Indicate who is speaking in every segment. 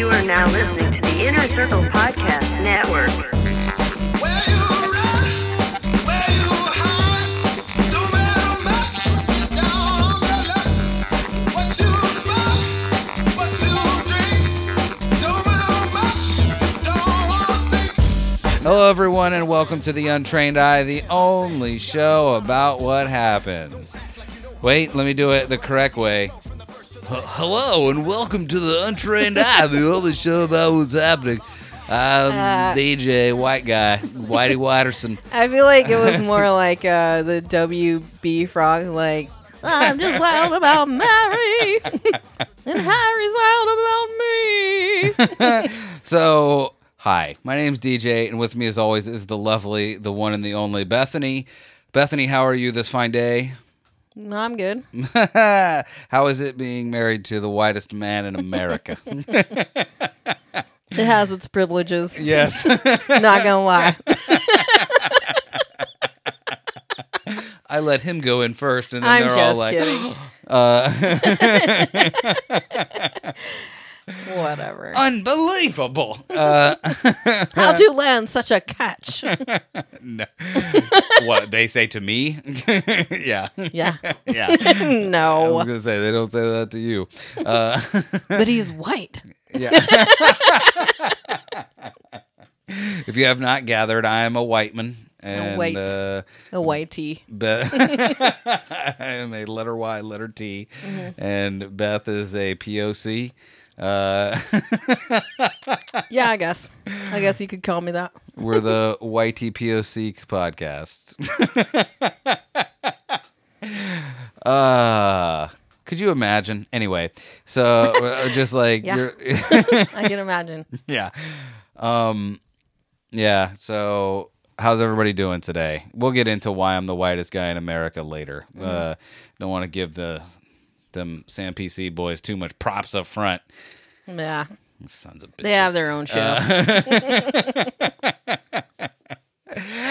Speaker 1: You are now listening to the Inner Circle Podcast Network.
Speaker 2: Where you run, where you hide, don't matter much. Down on the luck, what you smoke, what you drink, don't matter much. Don't wanna think.
Speaker 3: Hello, everyone, and welcome to the Untrained Eye, the only show about what happens. Wait, let me do it the correct way. Hello, and welcome to the Untrained Eye, the only show about what's happening. I'm
Speaker 4: Uh,
Speaker 3: DJ White Guy, Whitey Watterson.
Speaker 4: I feel like it was more like uh, the WB frog, like I'm just wild about Mary, and Harry's wild about me.
Speaker 3: So, hi, my name's DJ, and with me, as always, is the lovely, the one and the only Bethany. Bethany, how are you this fine day?
Speaker 4: No, I'm good.
Speaker 3: how is it being married to the whitest man in America?
Speaker 4: It has its privileges.
Speaker 3: yes.
Speaker 4: Not gonna lie.
Speaker 3: I let him go in first, and then
Speaker 4: I'm
Speaker 3: they're all like,
Speaker 4: kidding.
Speaker 3: uh,
Speaker 4: Whatever.
Speaker 3: unbelievable. Uh,
Speaker 4: How'd you land such a catch?
Speaker 3: no. what they say to me? yeah,
Speaker 4: yeah.
Speaker 3: yeah. No. I was gonna say they don't say that to you. Uh,
Speaker 4: But he's white.
Speaker 3: yeah. if you have not gathered, I am a white man. And,
Speaker 4: white.
Speaker 3: Uh,
Speaker 4: A whitey.
Speaker 3: Beth, I am a letter Y, letter T,
Speaker 4: Mm-hmm.
Speaker 3: and Beth is a POC. Uh,
Speaker 4: Yeah, I guess. I guess you could call me that.
Speaker 3: we're the YT POC podcast. uh, could you imagine? Anyway, so uh, just like
Speaker 4: Yeah.
Speaker 3: you're,
Speaker 4: I can imagine.
Speaker 3: yeah, um, yeah. So how's everybody doing today? We'll get into why I'm the whitest guy in America later.
Speaker 4: Mm-hmm.
Speaker 3: Uh, don't want to give the them Sam PC boys too much props up front.
Speaker 4: Yeah.
Speaker 3: Sons of bitches.
Speaker 4: They have their own show.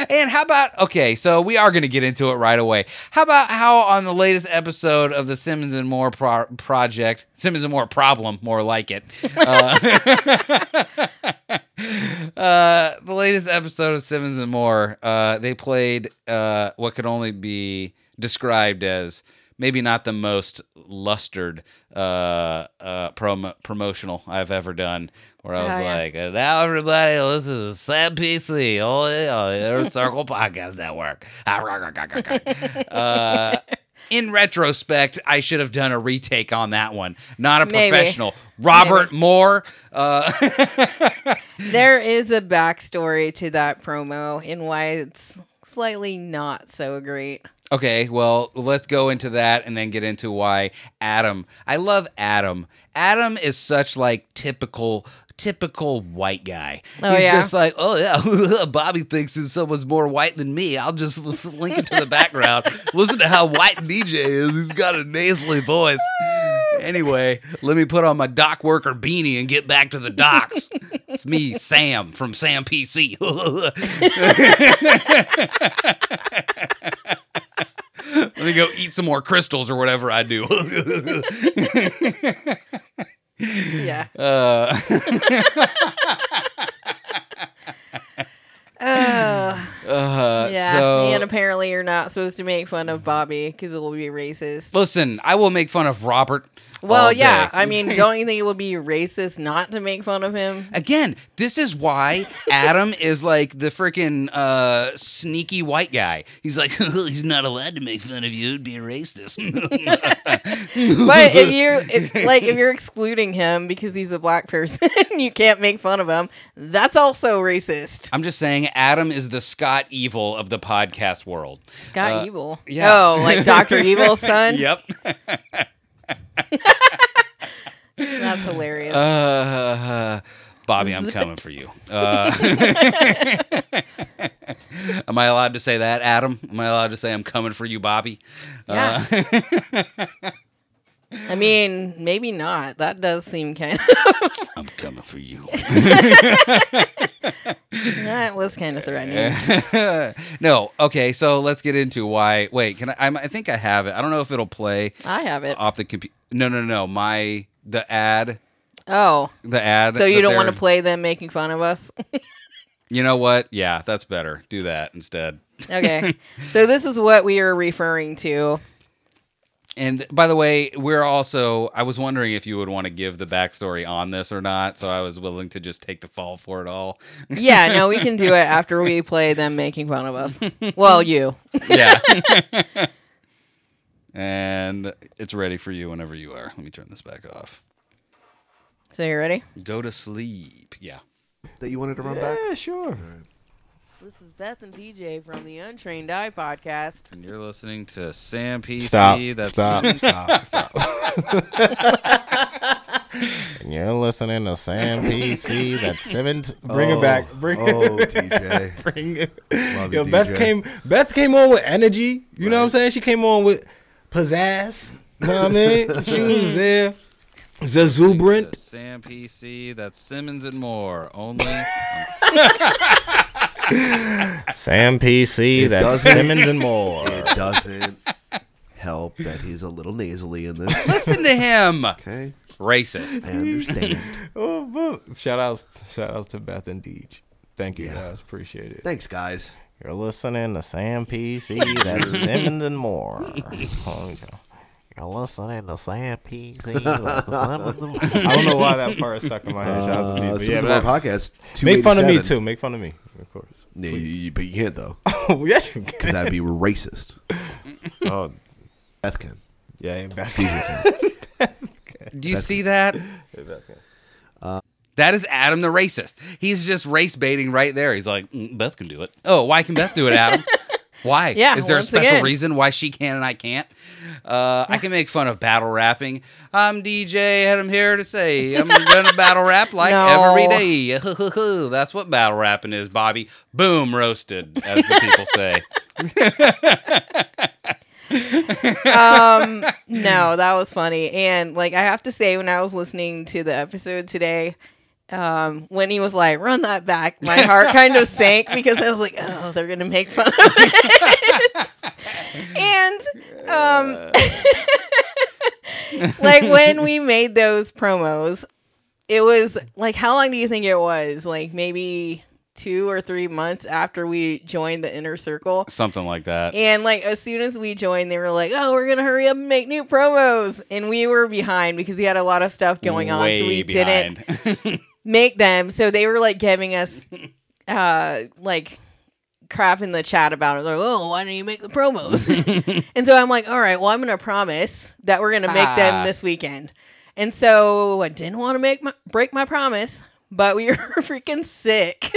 Speaker 3: And how about okay? So we are going to get into it right away. How about how on the latest episode of the Simmons and Moore pro- project, Simmons and Moore problem, more like it. Uh, uh, the latest episode of Simmons and Moore, uh, they played uh, what could only be described as maybe not the most lustered uh, uh, prom- promotional I've ever done. Where I was
Speaker 4: Oh, yeah.
Speaker 3: like, now everybody listen to Sam PC, oh yeah, Inner Circle Podcast Network. uh, in retrospect, I should have done a retake on that one. Not a
Speaker 4: Maybe.
Speaker 3: professional. Robert Moore. Uh,
Speaker 4: There is a backstory to that promo and why it's slightly not so great.
Speaker 3: Okay, well, let's go into that and then get into why Adam. I love Adam. Adam is such like typical typical white guy.
Speaker 4: Oh,
Speaker 3: He's
Speaker 4: yeah?
Speaker 3: just like, "Oh yeah, Bobby thinks that someone's more white than me. I'll just listen, link it to the background. Listen to how white DJ is. He's got a nasally voice." Anyway, let me put on my dock worker beanie and get back to the docks. it's me, Sam from Sam PC. Let me go eat some more crystals or whatever I do.
Speaker 4: Yeah.
Speaker 3: uh,
Speaker 4: Uh,
Speaker 3: uh,
Speaker 4: yeah.
Speaker 3: So
Speaker 4: and apparently you're not supposed to make fun of Bobby because it will be racist.
Speaker 3: listen, I will make fun of Robert.
Speaker 4: Well, yeah. I mean, don't you think it would be racist not to make fun of him?
Speaker 3: Again, this is why Adam is like the freaking uh, sneaky white guy. He's like, he's not allowed to make fun of you. It'd be racist.
Speaker 4: But if you if, like if you're excluding him because he's a black person, you can't make fun of him. That's also racist.
Speaker 3: I'm just saying, Adam is the Scott Evil of the podcast world.
Speaker 4: Scott
Speaker 3: Uh,
Speaker 4: Evil.
Speaker 3: yeah.
Speaker 4: Oh, like Doctor Evil's son.
Speaker 3: Yep.
Speaker 4: That's hilarious.
Speaker 3: Uh, Bobby, I'm coming for you. Uh, am I allowed to say that, Adam? Am I allowed to say I'm coming for you, Bobby?
Speaker 4: yeah. I mean, maybe not. That does seem kind of.
Speaker 3: I'm coming for you.
Speaker 4: that was kind of threatening.
Speaker 3: no, okay. So let's get into why. Wait, can I? I'm, I think I have it. I don't know if it'll play
Speaker 4: I have it.
Speaker 3: off the computer. No, no, no. My the ad.
Speaker 4: Oh,
Speaker 3: The ad.
Speaker 4: so you don't want to play them making fun of us?
Speaker 3: You know what? Yeah, that's better. Do that instead.
Speaker 4: Okay. so this is what we are referring to.
Speaker 3: And by the way, we're also. I was wondering if you would want to give the backstory on this or not. So I was willing to just take the fall for it all.
Speaker 4: Yeah, no, we can do it after we play them making fun of us. Well, you.
Speaker 3: Yeah. and it's ready for you whenever you are. Let me turn this back off.
Speaker 4: So you ready?
Speaker 3: Go to sleep. Yeah.
Speaker 5: That you wanted to run back?
Speaker 6: Yeah, sure.
Speaker 4: This is Beth and DJ from the Untrained Eye podcast.
Speaker 3: And you're listening to Sam PC.
Speaker 6: Stop.
Speaker 3: That's
Speaker 6: Stop.
Speaker 5: Stop, stop.
Speaker 6: And you're listening to Sam PC. That's Simmons. Bring it oh, back. Bring
Speaker 5: oh,
Speaker 6: it.
Speaker 5: TJ.
Speaker 6: Bring it.
Speaker 5: Love
Speaker 6: Yo,
Speaker 5: you,
Speaker 6: Beth
Speaker 5: DJ.
Speaker 6: came. Beth came on with energy. You know what I'm saying? She came on with pizzazz. You know what I mean? She was there. Zazubrant.
Speaker 3: Sam PC. That's Simmons and Moore. Only.
Speaker 6: Sam PC.
Speaker 5: It
Speaker 6: That's Simmons and more.
Speaker 5: It doesn't help that he's a little nasally in this.
Speaker 3: Listen to him.
Speaker 5: Okay,
Speaker 3: Racist.
Speaker 5: I understand.
Speaker 6: Oh, shout outs, shout outs to Beth and Deej. Thank you
Speaker 5: Yeah.
Speaker 6: guys, appreciate it.
Speaker 5: Thanks, guys.
Speaker 6: You're listening to Sam PC. That's Simmons and Moore. Oh, yeah. You're listening to Sam PC. That's Simmons and Moore. I don't know why that part stuck in my head. Shout out
Speaker 5: Uh,
Speaker 6: yeah, but
Speaker 5: podcast.
Speaker 6: make fun of me too. Make fun of me, of course.
Speaker 5: Yeah, you- you- but you can't though,
Speaker 6: Oh, yes, you can.
Speaker 5: because
Speaker 6: can.
Speaker 5: that'd be racist.
Speaker 6: Oh,
Speaker 5: Beth can.
Speaker 6: yeah, ain't Beth. Can.
Speaker 3: Do you see that? That is Adam the racist. He's just race baiting right there. He's like, "Mm, Beth can do it. Oh, why can Beth do it, Adam? Why?
Speaker 4: Yeah,
Speaker 3: Is there a
Speaker 4: once
Speaker 3: special
Speaker 4: again.
Speaker 3: reason why she can and I can't? Uh, I can make fun of battle rapping. I'm DJ, and I'm here to say I'm gonna battle rap like
Speaker 4: No.
Speaker 3: every day. That's what battle rapping is, Bobby. Boom, roasted, as the people say.
Speaker 4: Um, no, that was funny. And like I have to say, when I was listening to the episode today, um, when he was like, "Run that back," my heart kind of sank because I was like, "Oh, they're gonna make fun of it." and um, like when we made those promos, it was like, how long do you think it was? Like maybe two or three months after we joined the inner circle.
Speaker 3: Something like that.
Speaker 4: And like as soon as we joined, they were like, "Oh, we're gonna hurry up and make new promos," and we were behind because we had a lot of stuff going on, so we
Speaker 3: behind.
Speaker 4: didn't make them. So they were like giving us, uh, like crap in the chat about it. They're like, "Oh, why don't you make the promos?" and so I'm like, "All right, well, I'm gonna promise that we're gonna make
Speaker 3: Ah.
Speaker 4: them this weekend." And so I didn't want to make my break my promise, but we were freaking sick.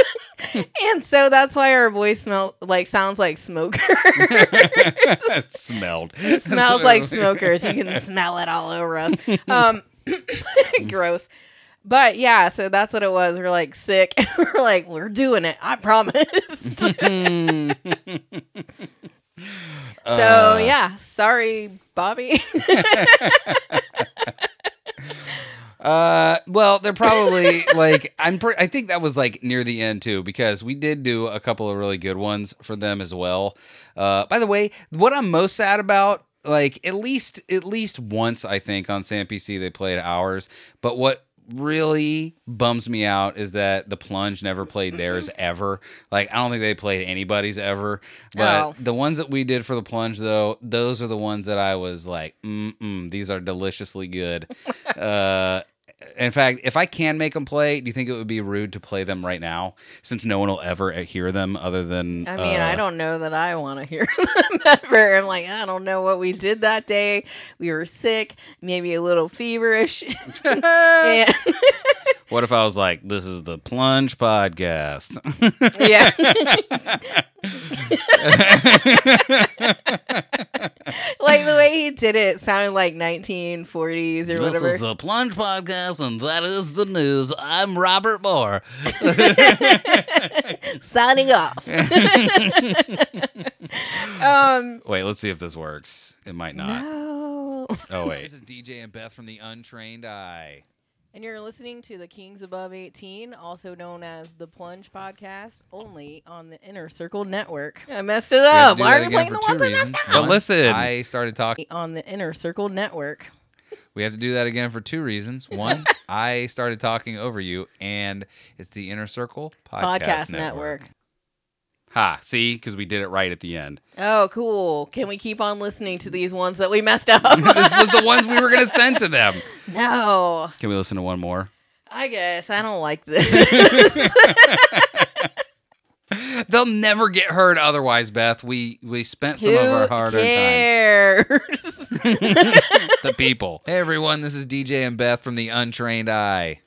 Speaker 4: and so that's why our voice smell like sounds like smoker.
Speaker 3: it smelled.
Speaker 4: It smells like smokers. You can smell it all over us. Um, gross. But yeah, so that's what it was. We're like sick. we're like, we're doing it. I promised. so
Speaker 3: Uh.
Speaker 4: yeah, sorry, Bobby.
Speaker 3: Uh, well, they're probably like I'm. Pre- I think that was like near the end too, because we did do a couple of really good ones for them as well. Uh, by the way, what I'm most sad about, like at least at least once I think on Sam PC they played ours, but what really bums me out is that the plunge never played theirs ever. Like i don't think they played anybody's ever. But
Speaker 4: Oh.
Speaker 3: the ones that we did for the plunge though those are the ones that i was like mm these are deliciously good. Uh in fact, if I can make them play, do you think it would be rude to play them right now, since no one will ever hear them other than?
Speaker 4: I mean,
Speaker 3: uh,
Speaker 4: I don't know that I want to hear them ever. I'm like, I don't know what we did that day. We were sick, maybe a little feverish. and,
Speaker 3: What if I was like, "This is the Plunge podcast"?
Speaker 4: yeah. like the way he did it sounded like 1940s or
Speaker 3: this
Speaker 4: whatever.
Speaker 3: This is the Plunge podcast, and that is the news. I'm Robert Moore.
Speaker 4: Signing off. um,
Speaker 3: Wait, let's see if this works. It might not.
Speaker 4: no.
Speaker 3: Oh wait, this is DJ and Beth from the Untrained Eye.
Speaker 4: And you're listening to the Kings Above 18, also known as the Plunge Podcast, only on the Inner Circle Network. I messed it up. Why are you playing
Speaker 3: for
Speaker 4: the
Speaker 3: two
Speaker 4: ones I
Speaker 3: reasons.
Speaker 4: messed
Speaker 3: But listen, I started talking.
Speaker 4: On the Inner Circle Network.
Speaker 3: We have to do that again for two reasons. One, I started talking over you, and it's the Inner Circle Podcast,
Speaker 4: Podcast
Speaker 3: Network.
Speaker 4: Network.
Speaker 3: Ha, see? Because we did it right at the end.
Speaker 4: Oh, cool. Can we keep on listening to these ones that we messed up?
Speaker 3: this was the ones we were going to send to them.
Speaker 4: no.
Speaker 3: Can we listen to one more?
Speaker 4: I guess I don't like this.
Speaker 3: They'll never get heard otherwise, Beth. We we spent some of our hard earned time. The people. Hey everyone, this is DJ and Beth from the Untrained Eye.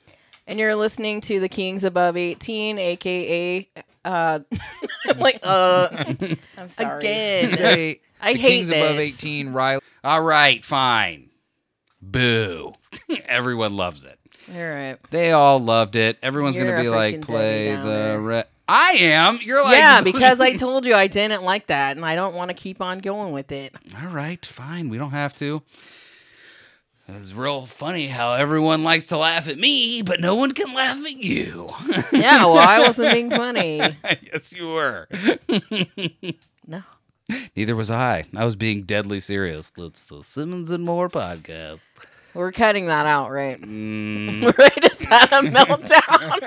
Speaker 4: and you're listening to the Kings Above 18, aka uh like uh I'm sorry. Again.
Speaker 3: Say
Speaker 4: I
Speaker 3: the
Speaker 4: hate
Speaker 3: Kings above 18 Riley. All right, fine. Boo. Everyone loves it.
Speaker 4: All right.
Speaker 3: They all loved it. Everyone's
Speaker 4: You're
Speaker 3: going to
Speaker 4: a
Speaker 3: be like
Speaker 4: freaking
Speaker 3: play
Speaker 4: Debbie
Speaker 3: the
Speaker 4: Downer.
Speaker 3: re- I am. You're like
Speaker 4: yeah, because I told you I didn't like that and I don't want to keep on going with it.
Speaker 3: All right, fine. We don't have to. It's real funny how everyone likes to laugh at me, but no one can laugh at you.
Speaker 4: Yeah, well, I wasn't being funny.
Speaker 3: yes, you were.
Speaker 4: No.
Speaker 3: Neither was I. I was being deadly serious. It's the Simmons and Moore podcast.
Speaker 4: We're cutting that out, right?
Speaker 3: Mm,
Speaker 4: We're just had a meltdown.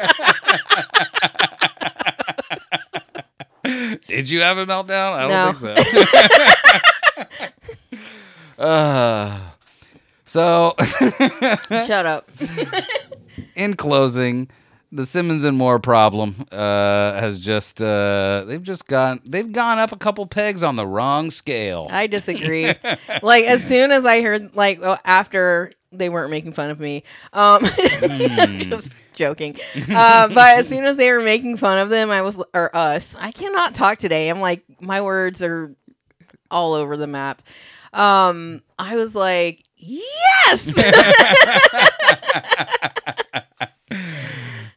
Speaker 3: did you have a meltdown? I don't think so. uh, so,
Speaker 4: Shut up.
Speaker 3: in closing, the Simmons and Moore problem uh, has just uh, they've just gone they've gone up a couple pegs on the wrong scale.
Speaker 4: I disagree. like as soon as I heard like well, after they weren't making fun of me, um, just joking. Uh, but as soon as they were making fun of them, I was or us. I cannot talk today. I'm like my words are all over the map. Um, I was like, yes. um,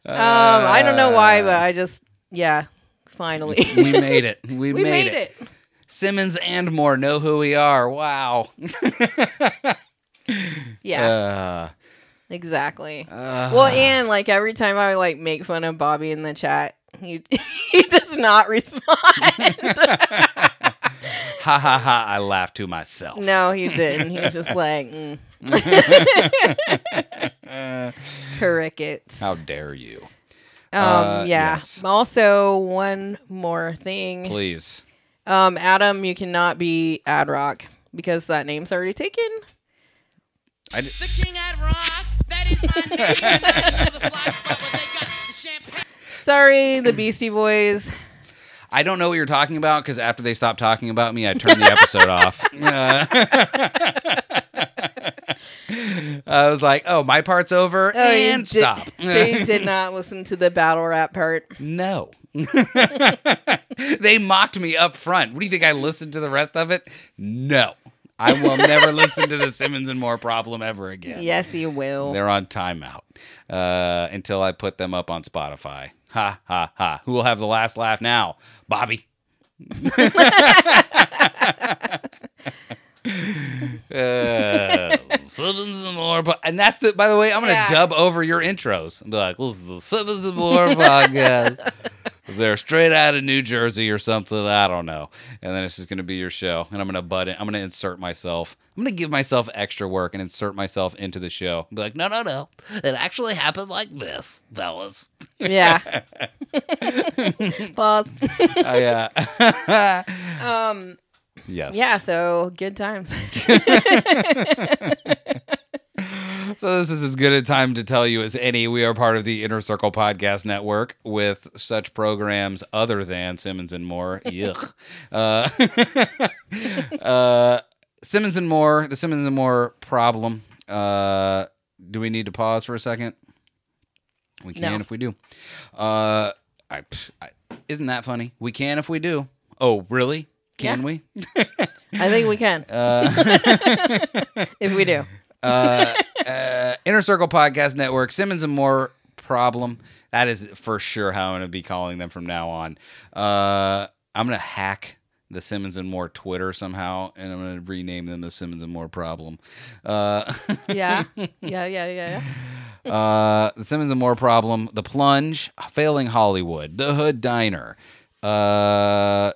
Speaker 4: I don't know why, but I just yeah. Finally,
Speaker 3: we made it. We,
Speaker 4: we
Speaker 3: made,
Speaker 4: made
Speaker 3: it.
Speaker 4: it.
Speaker 3: Simmons and Moore know who we are. Wow.
Speaker 4: Yeah.
Speaker 3: Uh,
Speaker 4: Exactly.
Speaker 3: uh,
Speaker 4: well, and like every time I like make fun of Bobby in the chat, he he does not respond.
Speaker 3: Ha ha ha! I laughed to myself.
Speaker 4: no, he didn't. He was just like mm. crickets.
Speaker 3: How dare you?
Speaker 4: um,
Speaker 3: uh,
Speaker 4: yeah.
Speaker 3: yes.
Speaker 4: Also, one more thing.
Speaker 3: Please.
Speaker 4: Um, Adam, you cannot be Ad Rock because that name's already taken.
Speaker 3: I d-
Speaker 7: The king Ad Rock, that is my name. The fly spot where they got the champagne.
Speaker 4: Sorry, the Beastie Boys.
Speaker 3: I don't know what you're talking about because after they stopped talking about me, I turned the episode off. Uh, I was like, "Oh, my part's over,"
Speaker 4: Oh,
Speaker 3: and stop.
Speaker 4: so you did not listen to the battle rap part.
Speaker 3: No. they mocked me up front. What do you think I listened to the rest of it? No. I will never listen to the Simmons and Moore problem ever again.
Speaker 4: Yes, you will.
Speaker 3: They're on timeout uh, until I put them up on Spotify. Ha ha ha. Who will have the last laugh now? Bobby. uh, Simmons and Moore, po- and that's the. By the way, I'm gonna
Speaker 4: Yeah.
Speaker 3: dub over your intros. and be like, "This is the Simmons and Moore podcast." They're straight out of New Jersey or something. I don't know. And then it's just gonna be your show, and I'm gonna butt it. I'm gonna insert myself. I'm gonna give myself extra work and insert myself into the show. Be like, no, no, no. It actually happened like this, fellas.
Speaker 4: Yeah. Pause.
Speaker 3: Oh, yeah.
Speaker 4: Um.
Speaker 3: yes.
Speaker 4: Yeah. So good times.
Speaker 3: So this is as good a time to tell you as any. We are part of the Inner Circle Podcast Network with such programs other than Simmons and Moore. Yuck. Uh, uh, Simmons and Moore, the Simmons and Moore problem. Uh, do we need to pause for a second? We can
Speaker 4: No.
Speaker 3: if we do. Uh, I, I, isn't that funny? We can if we do. Oh, really? Can
Speaker 4: Yeah.
Speaker 3: we?
Speaker 4: I think we can
Speaker 3: Uh,
Speaker 4: if we do.
Speaker 3: Uh, uh, Inner Circle Podcast Network, Simmons and Moore problem. That is for sure how I'm going to be calling them from now on. Uh, I'm going to hack the Simmons and Moore Twitter somehow, and I'm going to rename them the Simmons and Moore problem. Uh,
Speaker 4: Yeah. Yeah. Yeah. Yeah. Yeah.
Speaker 3: uh, the Simmons and Moore problem, the plunge, failing Hollywood, the Hood Diner, Uh,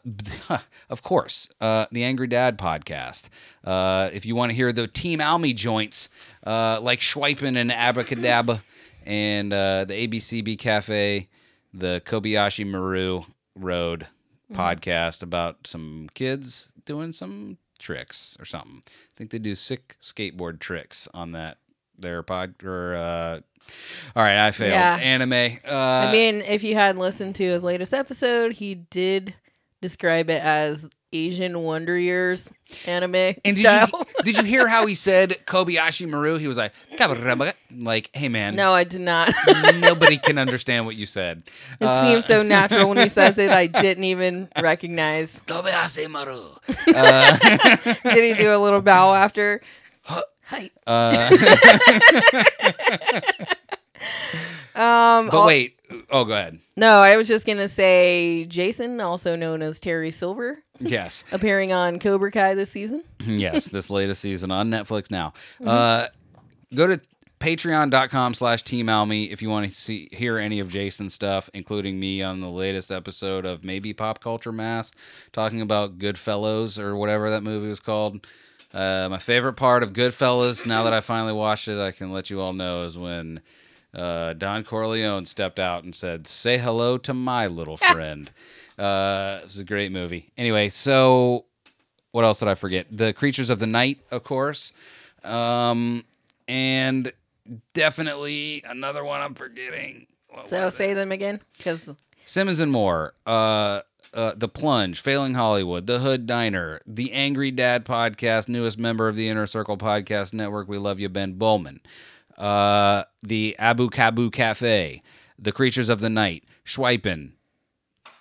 Speaker 3: of course, uh, the Angry Dad podcast. Uh, if you want to hear the Team Almy joints, uh, like Schweipen and Abracadabra, and uh, the ABCB Cafe, the Kobayashi Maru Road podcast about some kids doing some tricks or something. I think they do sick skateboard tricks on that their pod or. Uh, all right, I failed.
Speaker 4: Yeah.
Speaker 3: Anime. Uh,
Speaker 4: I mean, if you hadn't listened to his latest episode, he did describe it as Asian Wonder Years anime
Speaker 3: And did
Speaker 4: style.
Speaker 3: you did you hear how he said Kobayashi Maru? He was like, like, hey man,
Speaker 4: no, I did not.
Speaker 3: nobody can understand what you said.
Speaker 4: It
Speaker 3: Uh,
Speaker 4: seems so natural when he says it. I didn't even recognize.
Speaker 3: Kobayashi Maru.
Speaker 4: Did he do a little bow after? Hi.
Speaker 3: Uh,
Speaker 4: Um,
Speaker 3: but wait, oh, go ahead.
Speaker 4: no, I was just gonna say Jason, also known as Terry Silver,
Speaker 3: Yes,
Speaker 4: appearing on Cobra Kai this season.
Speaker 3: yes, this latest season on Netflix now. Uh, go to patreon.com slash team almy if you want to see hear any of jason's stuff including me on the latest episode of maybe pop culture mass talking about goodfellas or whatever that movie was called uh, my favorite part of goodfellas now that i finally watched it i can let you all know is when uh, don corleone stepped out and said say hello to my little friend uh, it was a great movie anyway so what else did I forget? The Creatures of the Night, of course. Um, and definitely another one I'm forgetting. What
Speaker 4: So say
Speaker 3: it?
Speaker 4: them again, because
Speaker 3: Simmons and Moore. uh, uh, The Plunge, Failing Hollywood, The Hood Diner, The Angry Dad Podcast, newest member of the Inner Circle Podcast Network. We love you, Ben Bowman. Uh, the Abu Kabu Cafe, The Creatures of the Night, Schweipen.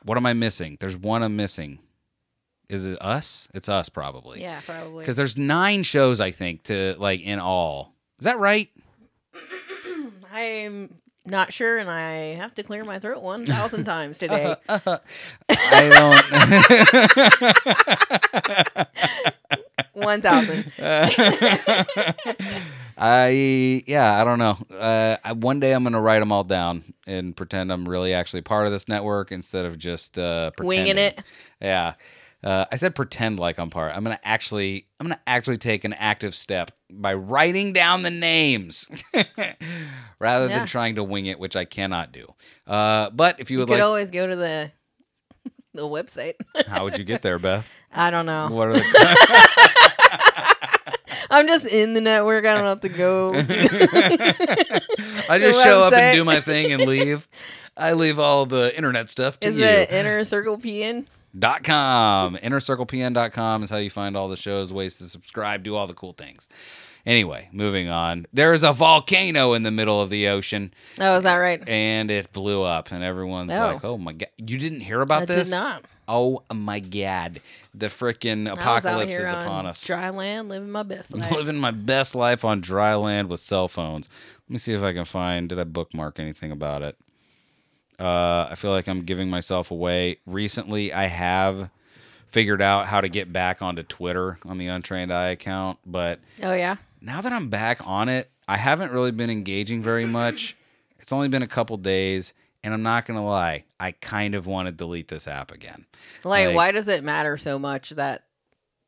Speaker 3: What am I missing? There's one I'm missing. Is it us? It's us, probably.
Speaker 4: yeah, probably.
Speaker 3: Because there's nine shows, I think, to like in all. Is that right?
Speaker 4: I'm not sure, and I have to clear my throat one thousand times today.
Speaker 3: I don't.
Speaker 4: One thousand.
Speaker 3: I yeah, I don't know. Uh, I, one day I'm gonna write them all down and pretend I'm really actually part of this network instead of just uh,
Speaker 4: Winging it?
Speaker 3: Yeah, uh, I said pretend like I'm part. I'm gonna actually I'm gonna actually take an active step by writing down the names rather
Speaker 4: Yeah.
Speaker 3: than trying to wing it, which I cannot do. Uh, but if you
Speaker 4: You could
Speaker 3: like,
Speaker 4: always go to the the website.
Speaker 3: how would you get there, Beth?
Speaker 4: I don't know.
Speaker 3: What are the
Speaker 4: I'm just in the network. I don't have to go.
Speaker 3: I just show up and do my thing and leave. I leave all the internet stuff to
Speaker 4: Is
Speaker 3: you.
Speaker 4: it Inner Circle PN?
Speaker 3: dot com innercirclepn.com is how you find all the shows ways to subscribe do all the cool things anyway moving on there is a volcano in the middle of the ocean
Speaker 4: Oh, is that right?
Speaker 3: and it blew up and everyone's
Speaker 4: Oh.
Speaker 3: like oh my god you didn't hear about
Speaker 4: I
Speaker 3: this
Speaker 4: did not.
Speaker 3: Oh my god the freaking
Speaker 4: I was out
Speaker 3: apocalypse is upon us
Speaker 4: Dry land, living my best life.
Speaker 3: living my best life on dry land with cell phones. Let me see if I can find. Did I bookmark anything about it? Uh, I feel like I'm giving myself away. Recently, I have figured out how to get back onto Twitter on the Untrained Eye account, but
Speaker 4: oh yeah.
Speaker 3: now that I'm back on it, I haven't really been engaging very much. It's only been a couple days, and I'm not gonna lie, I kind of want to delete this app again.
Speaker 4: Like,
Speaker 3: Like-
Speaker 4: why does it matter so much that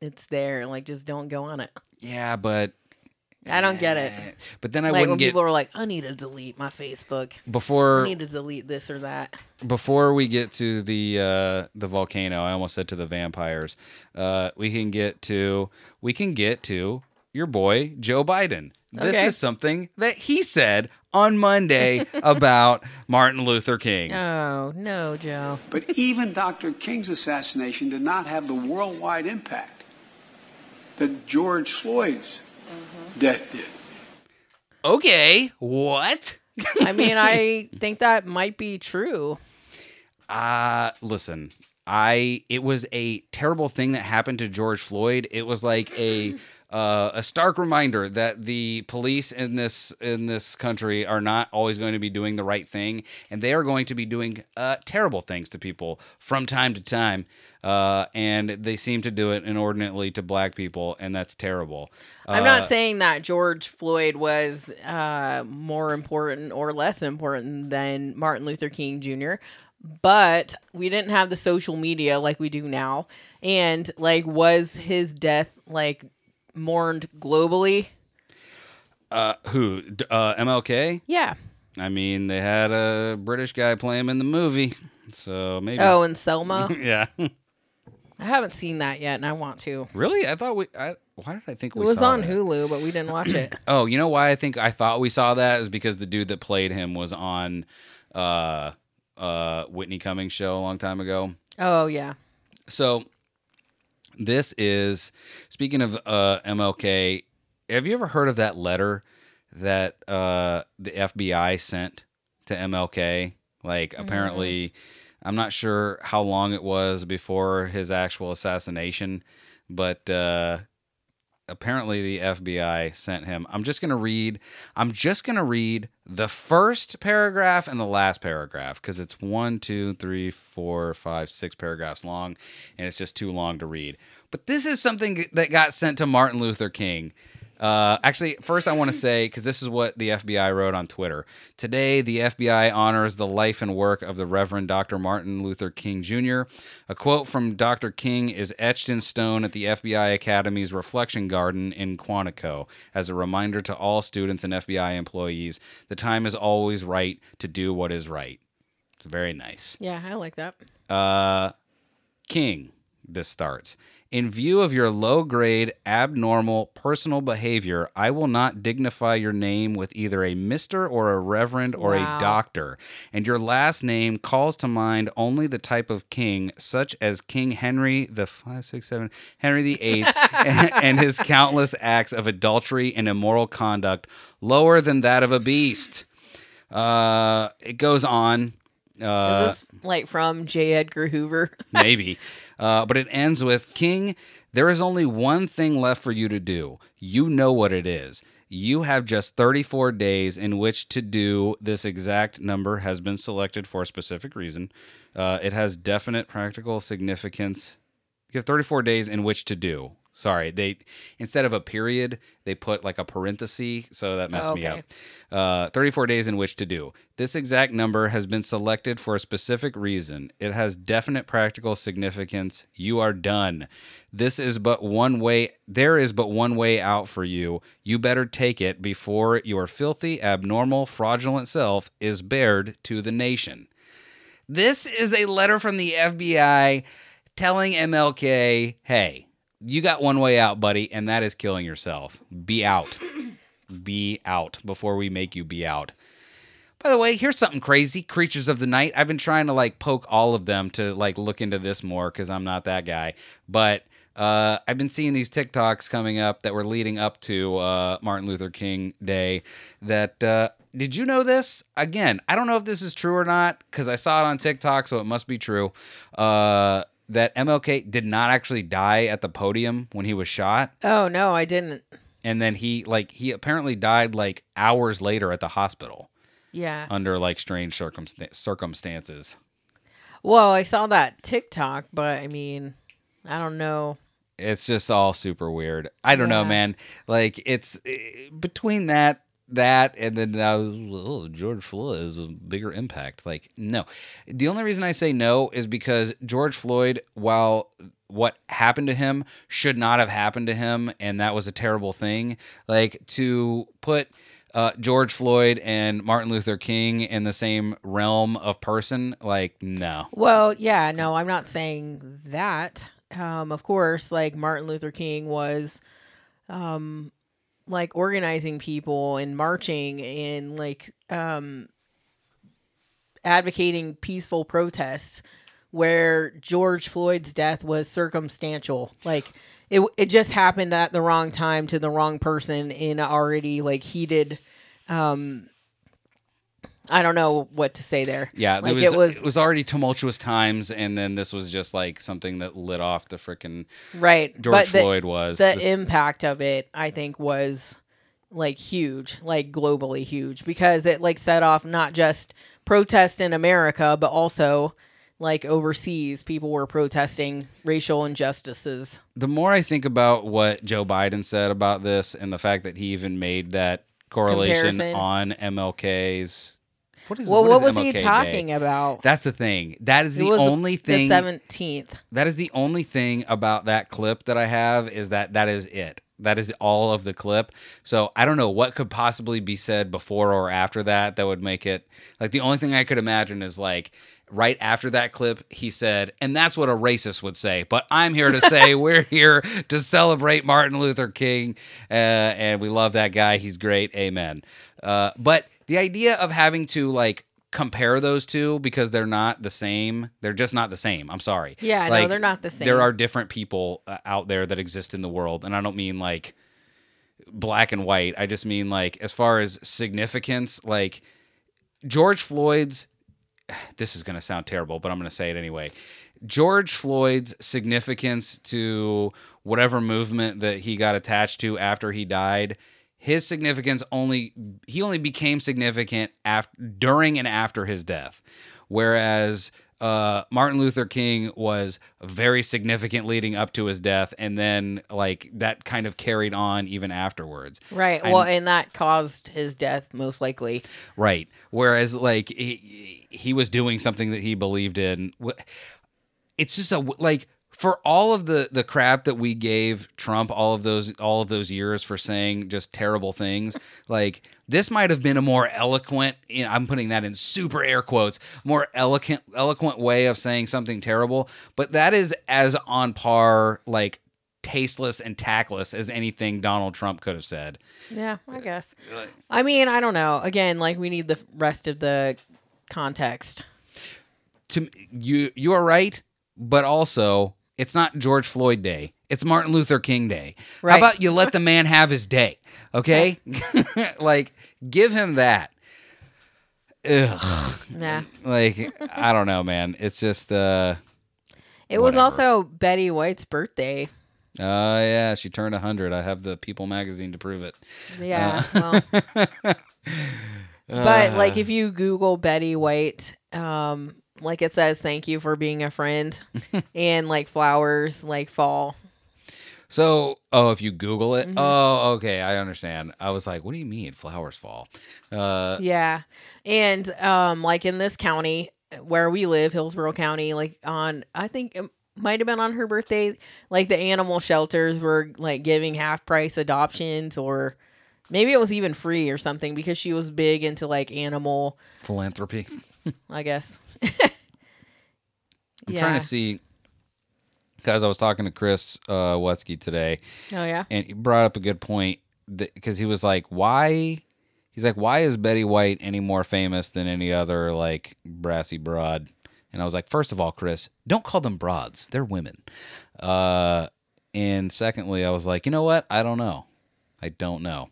Speaker 4: it's there? Like, just don't go on it.
Speaker 3: Yeah, but
Speaker 4: I don't get it.
Speaker 3: but then I
Speaker 4: like when
Speaker 3: wouldn't get
Speaker 4: people are like, I need to delete my Facebook.
Speaker 3: before
Speaker 4: I need to delete this or that.
Speaker 3: before we get to the uh, the volcano, I almost said to the vampires. Uh, we can get to we can get to your boy Joe Biden. This
Speaker 4: Okay.
Speaker 3: is something that he said on Monday about Martin Luther King.
Speaker 4: Oh no, Joe.
Speaker 8: But even Dr. King's assassination did not have the worldwide impact that George Floyd's death did.
Speaker 3: Okay, what?
Speaker 4: I mean, I think that might be true.
Speaker 3: Uh listen, I it was a terrible thing that happened to George Floyd. It was like a uh, a stark reminder that the police in this in this country are not always going to be doing the right thing, and they are going to be doing uh, terrible things to people from time to time. Uh, and they seem to do it inordinately to black people, and that's terrible.
Speaker 4: I'm
Speaker 3: Uh,
Speaker 4: not saying that George Floyd was uh, more important or less important than Martin Luther King Jr., but we didn't have the social media like we do now. And like, was his death like mourned globally?
Speaker 3: Uh, who? D- Uh, MLK.
Speaker 4: Yeah.
Speaker 3: I mean, they had a British guy play him in the movie, so maybe.
Speaker 4: Oh, and Selma.
Speaker 3: yeah.
Speaker 4: I haven't seen that yet, and I want to.
Speaker 3: really? I thought we. I, why did I think we saw
Speaker 4: It
Speaker 3: we
Speaker 4: was
Speaker 3: saw
Speaker 4: on
Speaker 3: that?
Speaker 4: Hulu, but we didn't watch it.
Speaker 3: Oh, you know why I think I thought we saw that is because the dude that played him was on uh uh Whitney Cummings show a long time ago.
Speaker 4: Oh yeah.
Speaker 3: So this is speaking of uh MLK, have you ever heard of that letter that uh the FBI sent to MLK? Like apparently I'm not sure how long it was before his actual assassination, but uh apparently the FBI sent him. I'm just going to read I'm just going to read the first paragraph and the last paragraph cuz it's one, two, three, four, five, six paragraphs long and it's just too long to read. But this is something that got sent to Martin Luther King. Uh, actually, first I want to say because this is what the FBI wrote on Twitter. Today, the FBI honors the life and work of the Reverend Dr. Martin Luther King Jr. A quote from Dr. King is etched in stone at the FBI Academy's Reflection Garden in Quantico as a reminder to all students and FBI employees: the time is always right to do what is right. It's very nice.
Speaker 4: Yeah, I like that.
Speaker 3: Uh, King, this starts. In view of your low grade, abnormal personal behavior, I will not dignify your name with either a Mr. or a Reverend or
Speaker 4: Wow.
Speaker 3: a Doctor. And your last name calls to mind only the type of king, such as King Henry the five, six, seven, Henry the Eighth, and, and his countless acts of adultery and immoral conduct, lower than that of a beast. Uh, it goes on. Uh,
Speaker 4: Is this like from J. Edgar Hoover?
Speaker 3: maybe. Uh, but it ends with King, there is only one thing left for you to do. You know what it is. You have just 34 days in which to do this exact number has been selected for a specific reason. Uh, it has definite practical significance. You have 34 days in which to do. Sorry, they instead of a period, they put like a parenthesis, so that messed me
Speaker 4: Okay.
Speaker 3: up. Uh, 34 days in which to do. This exact number has been selected for a specific reason. It has definite practical significance. You are done. This is but one way, there is but one way out for you. You better take it before your filthy, abnormal, fraudulent self is bared to the nation. This is a letter from the FBI telling MLK, hey, you got one way out, buddy, and that is killing yourself. Be out. Be out before we make you be out. By the way, here's something crazy. Creatures of the Night. I've been trying to like poke all of them to like look into this more because I'm not that guy. But uh, I've been seeing these TikToks coming up that were leading up to uh, Martin Luther King Day. That uh, did you know this? Again, I don't know if this is true or not because I saw it on TikTok, so it must be true. That MLK did not actually die at the podium when he was shot,
Speaker 4: Oh no, I didn't.
Speaker 3: and then he like he apparently died like hours later at the hospital
Speaker 4: Yeah.
Speaker 3: under like strange circumsta- circumstances.
Speaker 4: Well, I saw that TikTok, but I mean, I don't know.
Speaker 3: It's just all super weird. I don't know, man. Like it's eh, between that that and then now oh, George Floyd is a bigger impact. Like no, the only reason I say no is because George Floyd, while what happened to him should not have happened to him, and that was a terrible thing. Like to put uh, George Floyd and Martin Luther King in the same realm of person, like no.
Speaker 4: Well, yeah, no, I'm not saying that. Um, of course, like Martin Luther King was, um, like organizing people and marching and like um, advocating peaceful protests. Where George Floyd's death was circumstantial, like it, it just happened at the wrong time to the wrong person in already like heated. Um, I don't know what to say there.
Speaker 3: Yeah,
Speaker 4: like
Speaker 3: it, was, it was already tumultuous times, and then this was just like something that lit off the freaking
Speaker 4: right
Speaker 3: George
Speaker 4: but the-
Speaker 3: Floyd was.
Speaker 4: the
Speaker 3: The-
Speaker 4: impact of it i think was like huge like globally huge because it like set off not just protests in america but also like overseas people were protesting racial injustices
Speaker 3: the more I think about what Joe Biden said about this, and the fact that he even made that correlation
Speaker 4: Comparison.
Speaker 3: on MLK's What is
Speaker 4: well,
Speaker 3: what
Speaker 4: what,
Speaker 3: is
Speaker 4: was he
Speaker 3: MLK Day?
Speaker 4: talking about?
Speaker 3: That's the thing. That is
Speaker 4: It
Speaker 3: the only thing.
Speaker 4: The seventeenth.
Speaker 3: that is the only thing about that clip that I have is that that is it. That is all of the clip. So I don't know what could possibly be said before or after that that would make it like the only thing I could imagine is like right after that clip he said, and that's what a racist would say. But I'm here to say we're here to celebrate Martin Luther King, uh, and we love that guy. He's great. Amen. Uh, but the idea of having to like compare those two because they're not the same. They're just not the same. I'm sorry.
Speaker 4: Yeah, no, they're not the same.
Speaker 3: There are different people uh, out there that exist in the world, and I don't mean like black and white. I just mean like as far as significance, like George Floyd's. This is going to sound terrible, but I'm going to say it anyway. George Floyd's significance to whatever movement that he got attached to after he died, his significance only he only became significant after during and after his death, whereas uh, Martin Luther King was very significant leading up to his death, and then like that kind of carried on even afterwards.
Speaker 4: Right.
Speaker 3: And-
Speaker 4: well, and that caused his death most likely.
Speaker 3: Right. Whereas like he, he was doing something that he believed in. It's just a like for all of the the crap that we gave Trump all of those all of those years for saying just terrible things. like this might have been a more eloquent. You know, I'm putting that in super air quotes. More eloquent eloquent way of saying something terrible. But that is as on par like tasteless and tactless as anything Donald Trump could have said.
Speaker 4: Yeah, I guess. I mean, I don't know. Again, like we need the rest of the context.
Speaker 3: to you you are right, but also it's not George Floyd Day. It's Martin Luther King Day.
Speaker 4: Right.
Speaker 3: How about you let the man have his day? Okay? like give him that. Ugh.
Speaker 4: Yeah.
Speaker 3: Like I don't know, man. It's just uh
Speaker 4: It was also Betty White's birthday.
Speaker 3: uh yeah, she turned 100. I have the People magazine to prove it.
Speaker 4: Yeah.
Speaker 3: Uh.
Speaker 4: well. but like if you Google Betty White, um, like it says thank you for being a friend and like flowers like fall.
Speaker 3: So, oh, if you Google
Speaker 4: Mm-hmm.
Speaker 3: it, oh, okay, I understand. I was like, what do you mean flowers fall? Uh,
Speaker 4: Yeah. And um like in this county where we live, Hillsborough County, like on I think it might have been on her birthday, like the animal shelters were like giving half price adoptions or maybe it was even free or something because she was big into like animal,
Speaker 3: philanthropy.
Speaker 4: I guess.
Speaker 3: I'm trying to see because I was talking to Chris uh, Wetsky today,
Speaker 4: Oh yeah.
Speaker 3: and he brought up a good point because he was like, "Why?" He's like, "Why is Betty White any more famous than any other like brassy broad?" And I was like, first of all, Chris, don't call them broads; they're women." Uh, and secondly, I was like, you know what? I don't know. I don't know.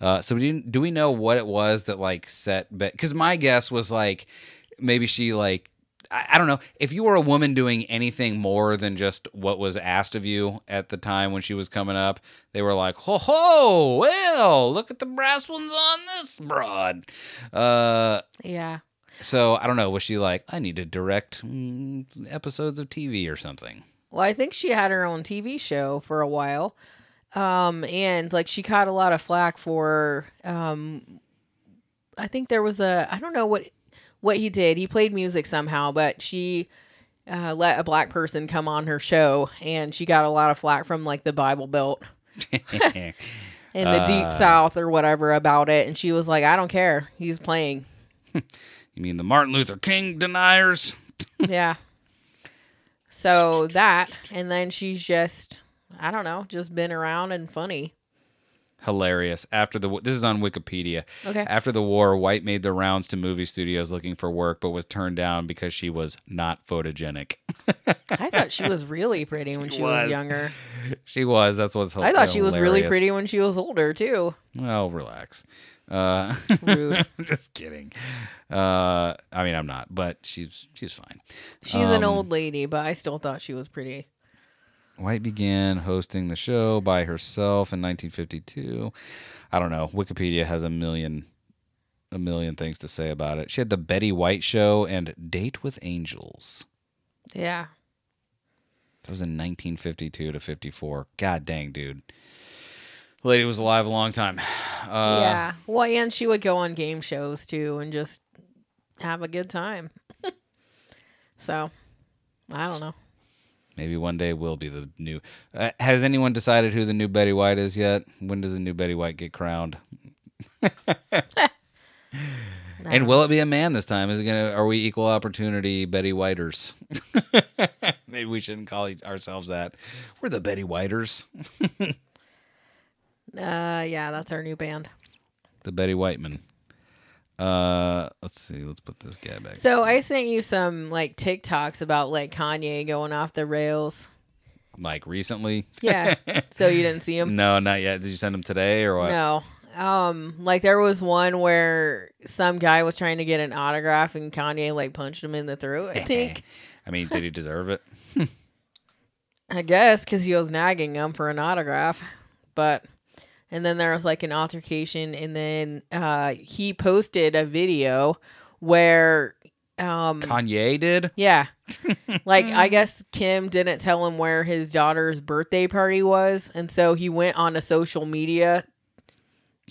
Speaker 3: Uh, so do, do we know what it was that like set? Bet because my guess was like maybe she like I, don't know if you were a woman doing anything more than just what was asked of you at the time when she was coming up. They were like, ho ho, well, look at the brass ones on this broad. Uh,
Speaker 4: Yeah.
Speaker 3: so I don't know. Was she like, I need to direct mm, episodes of TV or something?
Speaker 4: Well, I think she had her own TV show for a while. Um, and like she caught a lot of flack for um I think there was a I don't know what what he did. He played music somehow, but she uh, let a black person come on her show and she got a lot of flack from like the Bible Belt in the deep south or whatever about it and she was like, I don't care. He's playing.
Speaker 3: You mean the Martin Luther King deniers?
Speaker 4: yeah. So that and then she's just I don't know, just been around and funny.
Speaker 3: Hilarious. After the this is on Wikipedia.
Speaker 4: Okay.
Speaker 3: After the war, White made the rounds to movie studios looking for work, but was turned down because she was not photogenic.
Speaker 4: I thought she was really pretty when she was,
Speaker 3: was.
Speaker 4: younger.
Speaker 3: she was. That's what's. Hilarious.
Speaker 4: I thought she was really pretty when she was older too.
Speaker 3: Well, relax. Uh,
Speaker 4: Rude.
Speaker 3: I'm just kidding. Uh, I mean, I'm not, but she's she's fine.
Speaker 4: She's an
Speaker 3: Um,
Speaker 4: old lady, but I still thought she was pretty.
Speaker 3: White began hosting the show by herself in 1952. I don't know. Wikipedia has a million a million things to say about it. She had the Betty White show and Date with Angels.
Speaker 4: Yeah.
Speaker 3: That was in 1952 to 54. God dang, dude. The lady was alive a long time. Uh,
Speaker 4: yeah. Well, and she would go on game shows too and just have a good time. so, I don't know.
Speaker 3: Maybe one day we'll be the new. Uh, has anyone decided who the new Betty White is yet? When does the new Betty White get crowned? and will it be a man this time? Is it gonna? Are we equal opportunity Betty Whiters? Maybe we shouldn't call ourselves that. We're the Betty Whiters,
Speaker 4: Uh, yeah, that's our new band.
Speaker 3: the Betty Whiteman. Uh, let's see. Let's put this guy back.
Speaker 4: So I sent you some like TikToks about like Kanye going off the rails.
Speaker 3: like recently.
Speaker 4: Yeah. so you didn't see him?
Speaker 3: No, not yet. Did you send him today or what?
Speaker 4: No. Um, like there was one where some guy was trying to get an autograph and Kanye like punched him in the throat. I think.
Speaker 3: I mean, did he deserve it?
Speaker 4: I guess because he was nagging him for an autograph, but and then there was like an altercation, and then uh he posted a video where um
Speaker 3: Kanye did.
Speaker 4: yeah, like I guess Kim didn't tell him where his daughter's birthday party was, and so he went on to social media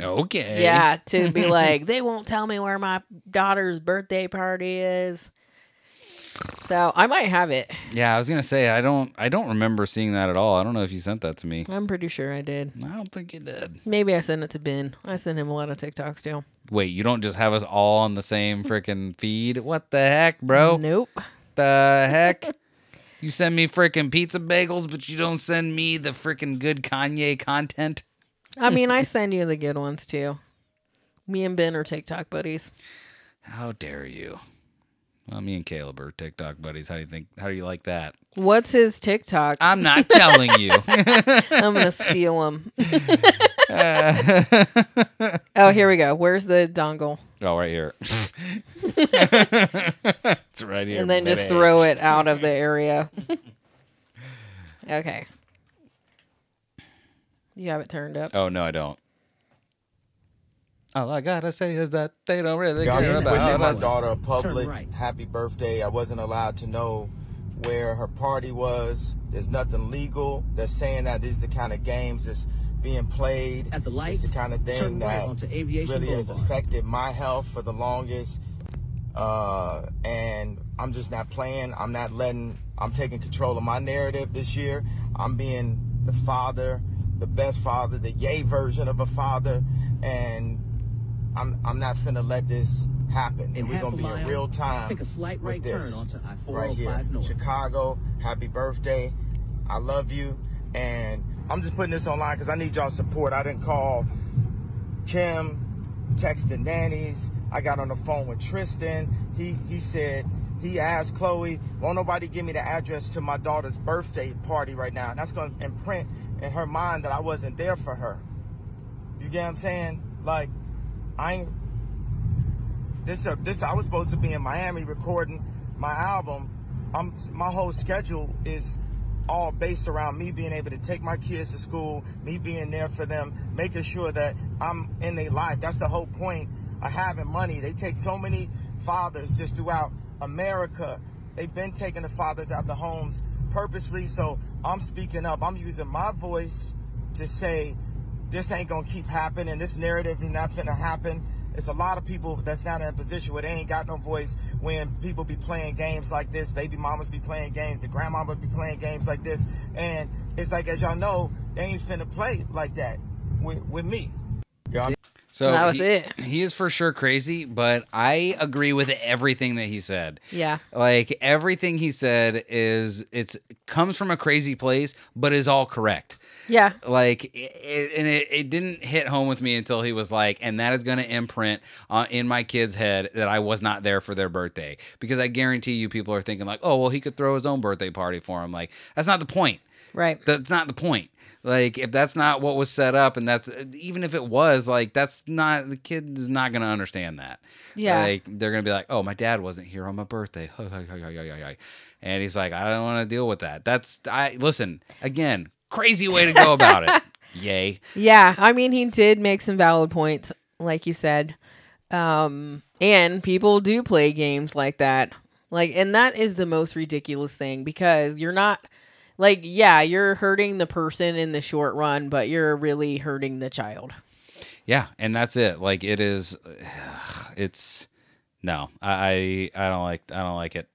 Speaker 3: Okay.
Speaker 4: Yeah, to be like, they won't tell me where my daughter's birthday party is. So I might have it.
Speaker 3: Yeah, I was gonna say I don't. I don't remember seeing that at all. I don't know if you sent that to me.
Speaker 4: I'm pretty sure I did.
Speaker 3: I don't think you did.
Speaker 4: Maybe I sent it to Ben. I sent him a lot of TikToks too.
Speaker 3: Wait, you don't just have us all on the same freaking feed? What the heck, bro?
Speaker 4: Nope.
Speaker 3: The heck? You send me freaking pizza bagels, but you don't send me the freaking good Kanye content.
Speaker 4: I mean, I send you the good ones too. Me and Ben are TikTok buddies.
Speaker 3: How dare you? Well, me and Caleb are TikTok buddies. How do you think? How do you like that?
Speaker 4: What's his TikTok?
Speaker 3: I'm not telling you.
Speaker 4: I'm gonna steal him. oh, here we go. Where's the dongle?
Speaker 3: oh, right here. it's right here.
Speaker 4: and then just throw it out of the area. okay. You have it turned up.
Speaker 3: Oh no, I don't. All I gotta say is that they don't really
Speaker 9: Y'all
Speaker 3: care
Speaker 9: just wishing
Speaker 3: about
Speaker 9: my
Speaker 3: us.
Speaker 9: daughter a public happy birthday. I wasn't allowed to know where her party was. There's nothing legal. They're saying that these are the kind of games that's being played.
Speaker 10: At the light,
Speaker 9: it's the kind of
Speaker 10: turn
Speaker 9: thing
Speaker 10: right
Speaker 9: that
Speaker 10: onto Aviation
Speaker 9: really has affected my health for the longest. Uh, and I'm just not playing. I'm not letting. I'm taking control of my narrative this year. I'm being the father, the best father, the yay version of a father, and I'm I'm not finna let this happen. And we're gonna be in real time.
Speaker 10: take a slight
Speaker 9: with
Speaker 10: right turn onto I-405
Speaker 9: right here,
Speaker 10: North.
Speaker 9: Chicago. Happy birthday! I love you, and I'm just putting this online because I need y'all support. I didn't call Kim, text the nannies. I got on the phone with Tristan. He he said he asked Khloé, "Won't nobody give me the address to my daughter's birthday party right now?" And that's gonna imprint in her mind that I wasn't there for her. You get what I'm saying? Like, I. This uh, this I was supposed to be in Miami recording my album. I'm my whole schedule is all based around me being able to take my kids to school, me being there for them, making sure that I'm in their life. That's the whole point of having money. They take so many fathers just throughout America. They've been taking the fathers out of the homes purposely. So I'm speaking up. I'm using my voice to say this ain't gonna keep happening. And this narrative is not gonna happen. It's a lot of people that's not in a position where they ain't got no voice when people be playing games like this. Baby mamas be playing games. The grandmama be playing games like this. And it's like, as y'all know, they ain't finna play like that with, with me. Y'all
Speaker 3: So
Speaker 4: That was
Speaker 3: he,
Speaker 4: it.
Speaker 3: He is for sure crazy, but I agree with everything that he said.
Speaker 4: Yeah.
Speaker 3: Like everything he said is it's comes from a crazy place, but is all correct.
Speaker 4: Yeah.
Speaker 3: Like, it, and it, it didn't hit home with me until he was like, and that is going to imprint uh, in my kid's head that I was not there for their birthday. Because I guarantee you, people are thinking, like, oh, well, he could throw his own birthday party for him. Like, that's not the point.
Speaker 4: Right.
Speaker 3: That's not the point. Like, if that's not what was set up, and that's even if it was, like, that's not the kid is not going to understand that.
Speaker 4: Yeah.
Speaker 3: Like, they're going to be like, oh, my dad wasn't here on my birthday. And he's like, I don't want to deal with that. That's, I, listen, again, crazy way to go about it. Yay.
Speaker 4: Yeah, I mean, he did make some valid points, like you said. Um, and people do play games like that. Like, and that is the most ridiculous thing because you're not, like, yeah, you're hurting the person in the short run, but you're really hurting the child.
Speaker 3: Yeah, and that's it. Like it is it's no, I I don't like I don't like it.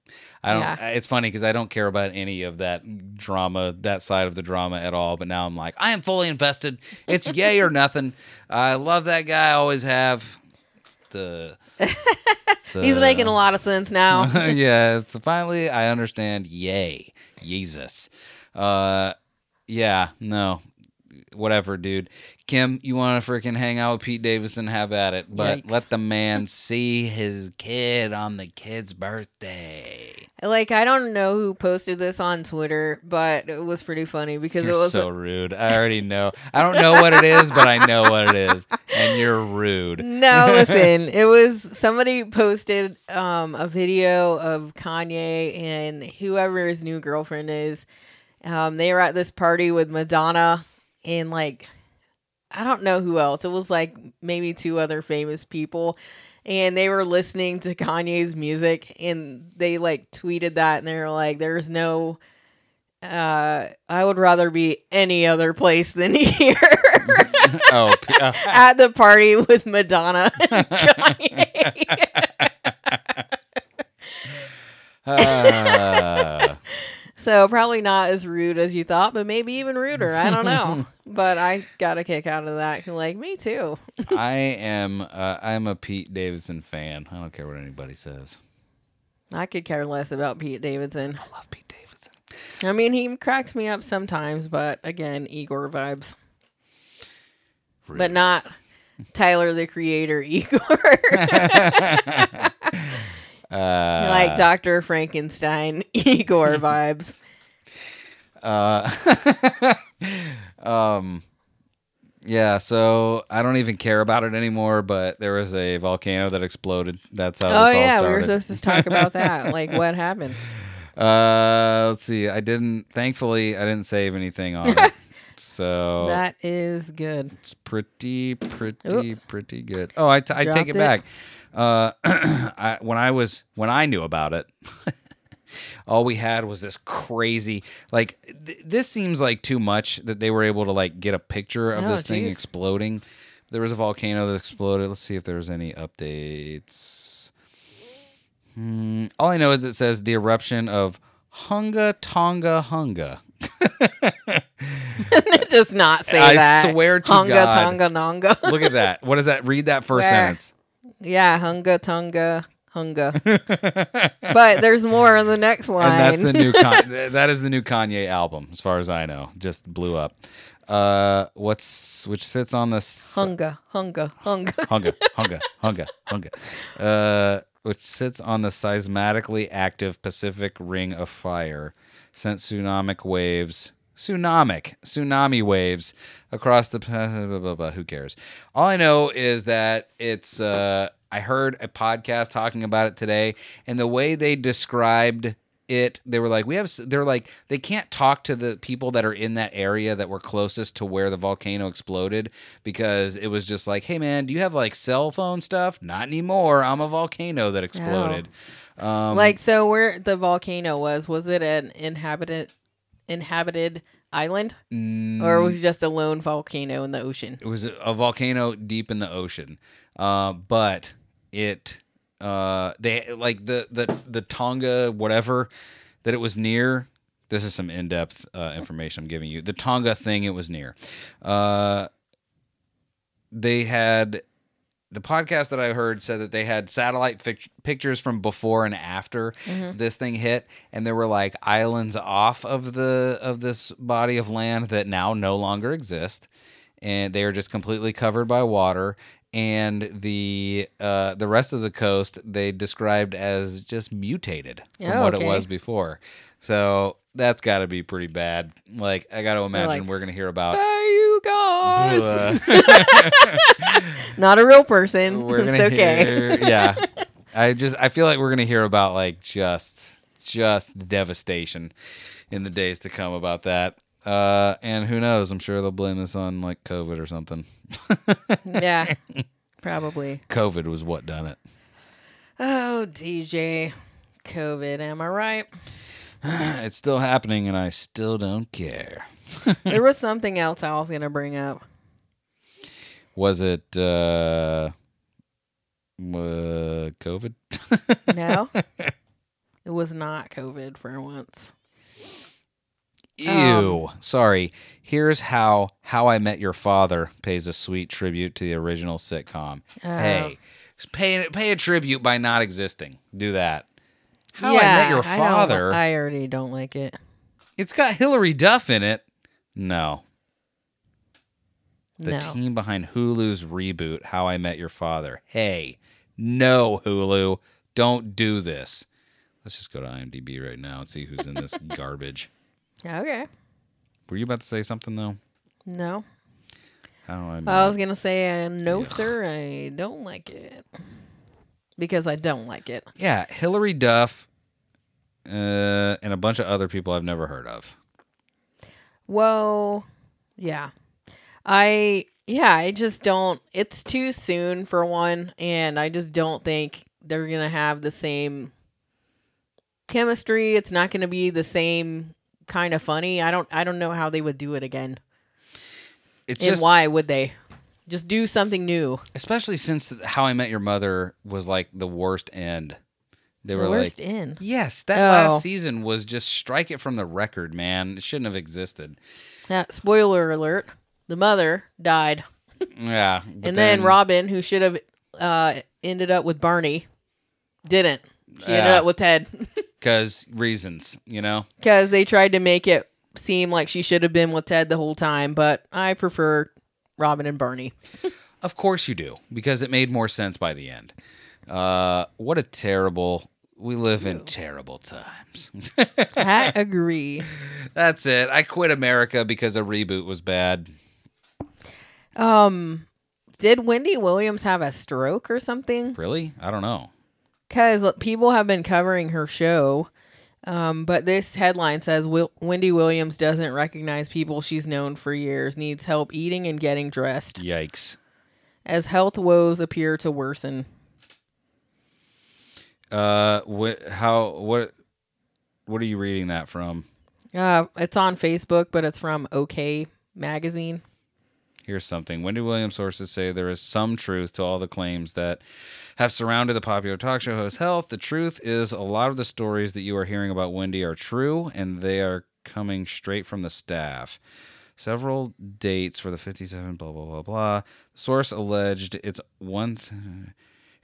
Speaker 3: I don't.
Speaker 4: Yeah.
Speaker 3: It's funny because I don't care about any of that drama, that side of the drama at all. But now I'm like, I am fully invested. It's yay or nothing. I love that guy. I always have. It's the,
Speaker 4: He's
Speaker 3: the-
Speaker 4: making a lot of sense now.
Speaker 3: yeah. So finally, I understand. Yay, Jesus. Uh, yeah. No. Whatever, dude. Kim, you want to freaking hang out with Pete Davidson? Have at it. But
Speaker 4: Yikes.
Speaker 3: let the man see his kid on the kid's birthday.
Speaker 4: Like I don't know who posted this on Twitter, but it was pretty funny because
Speaker 3: You're
Speaker 4: it was
Speaker 3: so rude. I already know. I don't know what it is, but I know what it is, and you're rude.
Speaker 4: No, listen. it was somebody posted um, a video of Kanye and whoever his new girlfriend is. Um, they were at this party with Madonna and like I don't know who else. It was like maybe two other famous people. And they were listening to Kanye's music and they like tweeted that and they were like, There's no uh I would rather be any other place than here.
Speaker 3: Oh, uh,
Speaker 4: at the party with Madonna and Kanye.
Speaker 3: uh,
Speaker 4: so probably not as rude as you thought, but maybe even ruder. I don't know. but I got a kick out of that. Like me too.
Speaker 3: I am. Uh, I'm a Pete Davidson fan. I don't care what anybody says.
Speaker 4: I could care less about Pete Davidson.
Speaker 3: I love Pete Davidson.
Speaker 4: I mean, he cracks me up sometimes, but again, Igor vibes. But not Tyler the Creator Igor.
Speaker 3: Uh,
Speaker 4: like Dr. Frankenstein Igor vibes.
Speaker 3: Uh, um, yeah. So I don't even care about it anymore. But there was a volcano that exploded. That's how.
Speaker 4: Oh yeah, we were supposed to talk about that. Like what happened?
Speaker 3: Uh, let's see. I didn't. Thankfully, I didn't save anything on it. So
Speaker 4: That is good.
Speaker 3: it's pretty, pretty, pretty good. Oh, I, t- I take it
Speaker 4: it.
Speaker 3: back. Uh, I, when I was when I knew about it, all we had was this crazy. Like th- this seems like too much that they were able to like get a picture of
Speaker 4: Oh,
Speaker 3: this thing exploding. There was a volcano that exploded. Let's see if there's any updates. Hmm, all I know is it says the eruption of Hunga Tonga Hunga.
Speaker 4: it does not say
Speaker 3: I
Speaker 4: that.
Speaker 3: swear to
Speaker 4: Hunga
Speaker 3: God.
Speaker 4: Tonga Nonga.
Speaker 3: Look at that. What does that? Read that first
Speaker 4: Where?
Speaker 3: sentence.
Speaker 4: yeah, Hunga Tonga Hunga. but there's more in the next line.
Speaker 3: And that's the new Con- that is the new Kanye album, as far as I know. Just blew up. Uh, what's which sits on the
Speaker 4: Hunga Hunga Hunga.
Speaker 3: hunga hunga hunga hunga, uh, which sits on the seismatically active Pacific Ring of Fire, sent tsunamic waves. Tsunamic, tsunami waves across the. Blah, blah, blah, who cares? All I know is that it's. Uh, I heard a podcast talking about it today, and the way they described it, they were like, "We have." They're like, they can't talk to the people that are in that area that were closest to where the volcano exploded because it was just like, "Hey, man, do you have like cell phone stuff?" Not anymore. I'm a volcano that exploded. Um,
Speaker 4: like so where the volcano was, was it an inhabited inhabited island? Or was it just a lone volcano in the ocean?
Speaker 3: it was a, volcano deep in the ocean uh, but it uh, they like the the the tonga whatever that it was near this is some in-depth uh, information i'm giving you the tonga thing it was near uh, they had the podcast that I heard said that they had satellite fic- pictures from before and after this thing hit, and there were like islands off of the of this body of land that now no longer exist, and they are just completely covered by water. And the uh, the rest of the coast they described as just mutated from
Speaker 4: Oh,
Speaker 3: what
Speaker 4: okay.
Speaker 3: it was before. So that's got to be pretty bad. Like I got to imagine
Speaker 4: like,
Speaker 3: we're gonna hear about.
Speaker 4: Hey, Not a real person.
Speaker 3: we're gonna
Speaker 4: it's okay.
Speaker 3: hear yeah i just i feel like we're gonna hear about like just just devastation in the days to come about that uh and who knows i'm sure they'll blame this on like covid or something
Speaker 4: yeah. Probably.
Speaker 3: covid was what done it
Speaker 4: Oh, DJ. COVID, am I right?
Speaker 3: it's still happening and i still don't care
Speaker 4: there was something else I was going to bring up.
Speaker 3: was it uh, uh COVID?
Speaker 4: No, it was not COVID for once.
Speaker 3: Ew.
Speaker 4: Um,
Speaker 3: Sorry. Here's how How I Met Your Father pays a sweet tribute to the original sitcom.
Speaker 4: Oh.
Speaker 3: Hey, pay pay a tribute by not existing. Do that. How I Met Your Father.
Speaker 4: I, already don't like it.
Speaker 3: it's got Hilary Duff in it. No. The
Speaker 4: no.
Speaker 3: team behind Hulu's reboot, How I Met Your Father. Hey, no, Hulu, don't do this. Let's just go to IMDb right now and see who's in this garbage.
Speaker 4: Okay.
Speaker 3: Were you about to say something though?
Speaker 4: No.
Speaker 3: How I Met
Speaker 4: I was gonna say uh, no, sir. I don't like it because I don't like it.
Speaker 3: Yeah, Hilary Duff, uh, and a bunch of other people I've never heard of.
Speaker 4: Well, yeah. I yeah, I just don't it's too soon for one and I just don't think they're going to have the same chemistry. It's not going to be the same kind of funny. I don't I don't know how they would do it again.
Speaker 3: It's
Speaker 4: and
Speaker 3: just,
Speaker 4: why would they? Just do something new.
Speaker 3: especially since How I Met Your Mother was like the worst end. They
Speaker 4: The
Speaker 3: were
Speaker 4: worst
Speaker 3: like,
Speaker 4: end.
Speaker 3: yes, that
Speaker 4: Oh.
Speaker 3: last season was just strike it from the record, man. It shouldn't have existed.
Speaker 4: Now, spoiler alert, the mother died.
Speaker 3: Yeah,
Speaker 4: and then, Robin, who should have uh, ended up with Barney, didn't. She ended up with Ted.
Speaker 3: because reasons, you know.
Speaker 4: because they tried to make it seem like she should have been with Ted the whole time, but I prefer Robin and Barney.
Speaker 3: Of course you do, because it made more sense by the end. Uh, what a terrible. We live in terrible times.
Speaker 4: I agree.
Speaker 3: That's it. I quit America because a reboot was bad.
Speaker 4: Um, did Wendy Williams have a stroke or something?
Speaker 3: Really? I don't know.
Speaker 4: Because people have been covering her show. Um, but this headline says Wil- Wendy Williams doesn't recognize people she's known for years, needs help eating and getting dressed
Speaker 3: Yikes.
Speaker 4: as health woes appear to worsen.
Speaker 3: Uh, what? How? What? What are you reading that from?
Speaker 4: Uh, it's on Facebook, but it's from OK Magazine.
Speaker 3: Here's something. Wendy Williams sources say there is some truth to all the claims that have surrounded the popular talk show host health. The truth is, a lot of the stories that you are hearing about Wendy are true, and they are coming straight from the staff. Several dates for the 57, blah, blah, blah, blah. The source alleged it's one. Th-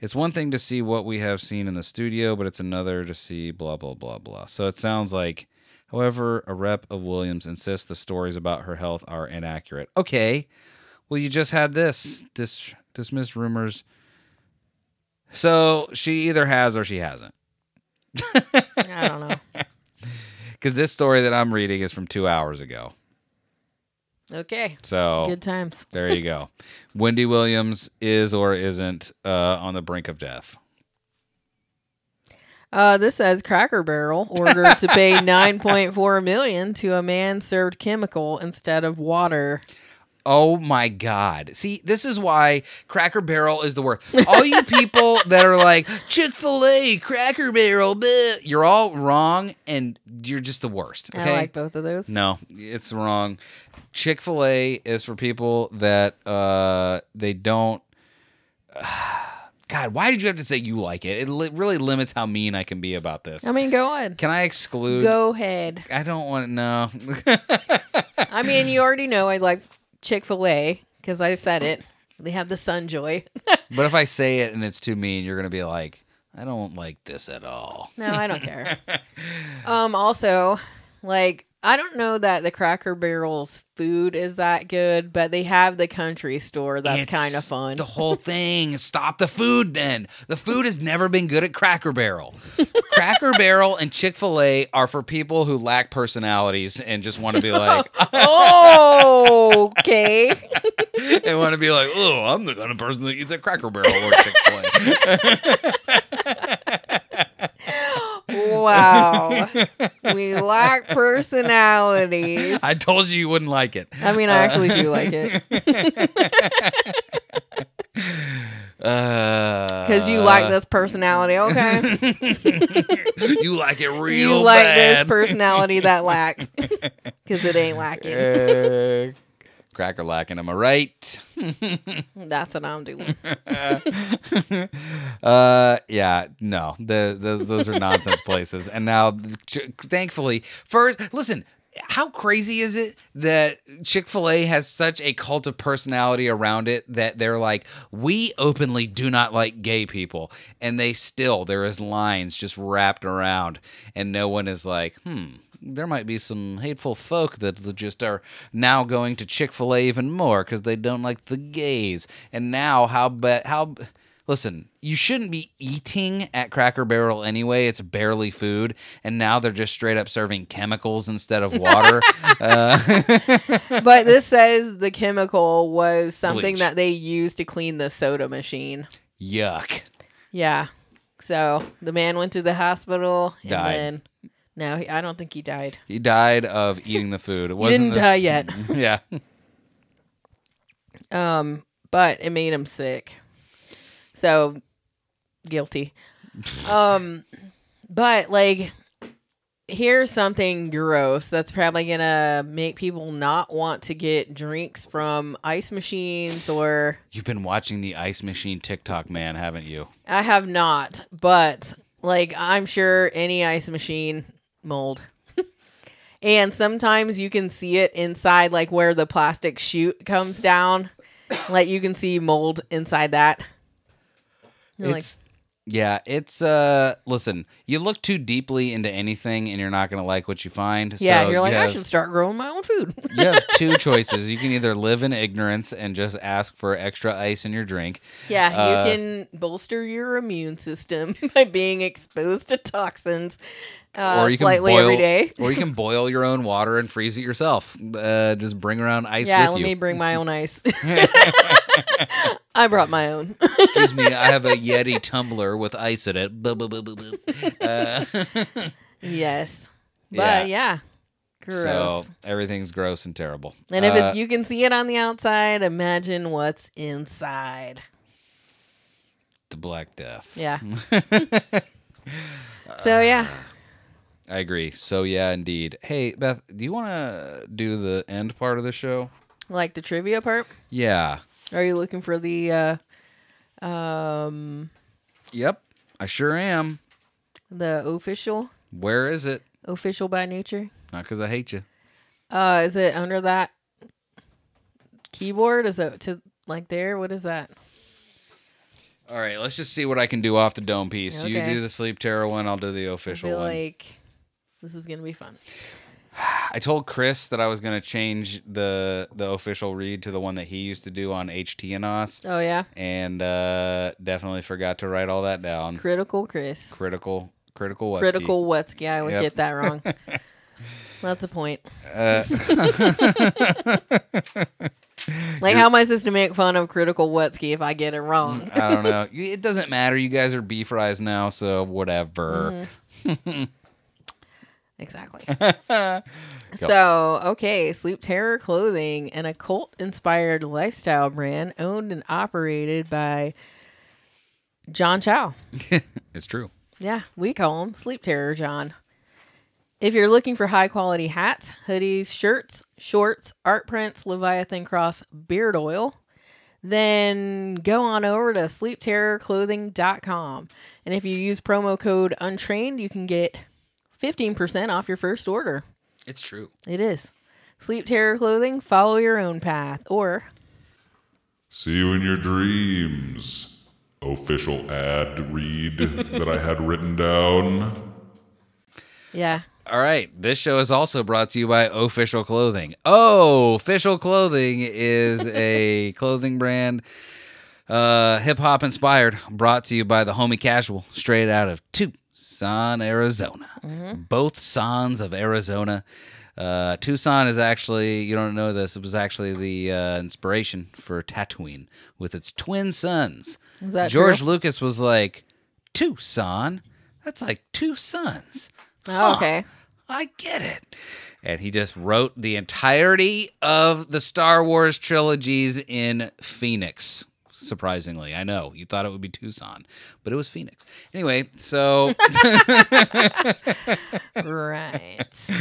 Speaker 3: it's one thing to see what we have seen in the studio, but it's another to see blah, blah, blah, blah. So it sounds like, however, a rep of Williams insists the stories about her health are inaccurate. Okay. Well, you just had this dis- dismissed rumors. So she either has or she hasn't.
Speaker 4: I don't know.
Speaker 3: Because this story that I'm reading is from two hours ago.
Speaker 4: Okay.
Speaker 3: So
Speaker 4: Good times.
Speaker 3: there you go. Wendy Williams is or isn't uh, on the brink of death.
Speaker 4: Uh, this says Cracker Barrel ordered to pay 9.4 million to a man served chemical instead of water.
Speaker 3: Oh my God. See, this is why Cracker Barrel is the worst. All you people that are like, Chick fil A, Cracker Barrel, bleh, you're all wrong and you're just the worst. Okay.
Speaker 4: I like both of those.
Speaker 3: No, it's wrong. Chick Fil A is for people that uh they don't. God, why did you have to say you like it? It li- really limits how mean I can be about this.
Speaker 4: I mean, go on.
Speaker 3: Can I exclude?
Speaker 4: Go ahead.
Speaker 3: I don't want to know.
Speaker 4: I mean, you already know I like Chick fil A because I said it. They have the Sunjoy.
Speaker 3: but if I say it and it's too mean, you're gonna be like, I don't like this at all.
Speaker 4: no, I don't care. um, also, like, I don't know that the Cracker Barrel's food is that good, but they have the country store that's kind of fun.
Speaker 3: The whole thing. Stop the food then. The food has never been good at Cracker Barrel. Cracker Barrel and Chick fil A are for people who lack personalities and just want to be like,
Speaker 4: oh, okay.
Speaker 3: and want to be like, oh, I'm the kind of person that eats at Cracker Barrel or Chick fil A.
Speaker 4: Wow. we lack personalities.
Speaker 3: I told you you wouldn't like it.
Speaker 4: I mean, I actually do like it
Speaker 3: Because
Speaker 4: because you like this personality. Okay.
Speaker 3: you like it real
Speaker 4: you like this personality that lacks because it ain't lacking.
Speaker 3: Uh, cracker lacking. Am I right?
Speaker 4: That's what I'm doing.
Speaker 3: Uh, yeah, no, the, the those are nonsense places. And now, thankfully, first, listen. How crazy is it that Chick fil A has such a cult of personality around it that they're like, we openly do not like gay people. And they still, there is lines just wrapped around, and no one is like, hmm, there might be some hateful folk that just are now going to Chick fil A even more because they don't like the gays. And now, how bad, how. Listen, you shouldn't be eating at Cracker Barrel anyway. It's barely food, and now they're just straight up serving chemicals instead of water. uh,
Speaker 4: but this says the chemical was something
Speaker 3: Bleach.
Speaker 4: that they used to clean the soda machine.
Speaker 3: yuck.
Speaker 4: Yeah. So the man went to the hospital and
Speaker 3: Died.
Speaker 4: then no, he, I don't think he died.
Speaker 3: He died of eating the food. It
Speaker 4: He
Speaker 3: wasn't
Speaker 4: didn't
Speaker 3: the-
Speaker 4: die yet.
Speaker 3: yeah.
Speaker 4: Um, but it made him sick. So guilty. Um, but like, here's something gross that's probably gonna make people not want to get drinks from ice machines or
Speaker 3: You've been watching the ice machine TikTok man, haven't you?
Speaker 4: I have not, but like I'm sure any ice machine mold. and sometimes you can see it inside like where the plastic chute comes down. like you can see mold inside that.
Speaker 3: Yeah, it's uh listen, you look too deeply into anything and you're not gonna like what you find.
Speaker 4: yeah,
Speaker 3: so
Speaker 4: you're like,
Speaker 3: you
Speaker 4: I should start growing my own food.
Speaker 3: you have two choices. You can either live in ignorance and just ask for extra ice in your drink.
Speaker 4: yeah,
Speaker 3: Uh,
Speaker 4: you can bolster your immune system by being exposed to toxins uh,
Speaker 3: or you can
Speaker 4: slightly
Speaker 3: boil,
Speaker 4: every day.
Speaker 3: or you can boil your own water and freeze it yourself. Uh, just bring around ice
Speaker 4: yeah,
Speaker 3: with
Speaker 4: let
Speaker 3: you.
Speaker 4: me bring my own ice. I brought my own.
Speaker 3: Excuse me, I have a Yeti tumbler with ice in it. Boo, boo, boo, boo, boo. Uh,
Speaker 4: yes.
Speaker 3: Yeah.
Speaker 4: But yeah. Gross.
Speaker 3: so everything's gross and terrible.
Speaker 4: and if
Speaker 3: Uh,
Speaker 4: it's, you can see it on the outside, imagine what's inside.
Speaker 3: the Black Death.
Speaker 4: Yeah. so yeah.
Speaker 3: I agree. So yeah, indeed. Hey Beth, do you want to do the end part of the show?
Speaker 4: Like the trivia part.
Speaker 3: Yeah.
Speaker 4: Are you looking for the uh um
Speaker 3: Yep. I sure am.
Speaker 4: the official
Speaker 3: Where is it?
Speaker 4: official by nature?
Speaker 3: Not because I hate you.
Speaker 4: Uh is it under that keyboard? Is it to like there? What is that?
Speaker 3: All right, let's just see what I can do off the dome piece. You
Speaker 4: Okay.
Speaker 3: do the sleep terror one, I'll do the
Speaker 4: I
Speaker 3: official
Speaker 4: feel
Speaker 3: one.
Speaker 4: like this is gonna be fun.
Speaker 3: I told Chris that I was gonna change the the official read to the one that he used to do on HTNOS,
Speaker 4: Oh yeah.
Speaker 3: and uh, definitely forgot to write all that down.
Speaker 4: Critical Chris.
Speaker 3: Critical, critical, Wutsky.
Speaker 4: Critical Wetsky. I always
Speaker 3: Yep.
Speaker 4: get that wrong. That's a point.
Speaker 3: Uh,
Speaker 4: Like, how am I supposed to make fun of Critical Wetsky if I get it wrong?
Speaker 3: I don't know. It doesn't matter. You guys are beef fries now, so whatever.
Speaker 4: Exactly. so, okay, Sleep Terror Clothing, an occult inspired lifestyle brand owned and operated by John Chow.
Speaker 3: It's true.
Speaker 4: Yeah, we call him Sleep Terror John. If you're looking for high quality hats, hoodies, shirts, shorts, art prints, Leviathan Cross beard oil, then go on over to sleepterrorclothing.com. And if you use promo code untrained, you can get 15% off your first order.
Speaker 3: It's true.
Speaker 4: It is. Sleep Terror Clothing, follow your own path. Or,
Speaker 10: See you in your dreams. Official ad read that I had written down.
Speaker 4: yeah,
Speaker 3: All right. This show is also brought to you by Ohfishl Clothing. Oh, Ohfishl Clothing is a clothing brand, uh, hip hop inspired, brought to you by the Homie Casual, straight out of Tucson, Arizona. Both sons of Arizona. Uh, Tucson is actually, you don't know this, it was actually the uh, inspiration for Tatooine with its twin sons.
Speaker 4: Is that
Speaker 3: George
Speaker 4: true?
Speaker 3: Lucas was like, Tucson? That's like two sons.
Speaker 4: Oh, okay.
Speaker 3: I get it. And he just wrote the entirety of the Star Wars trilogies in Phoenix. Surprisingly, I know you thought it would be Tucson, but it was Phoenix. Anyway, so
Speaker 4: right.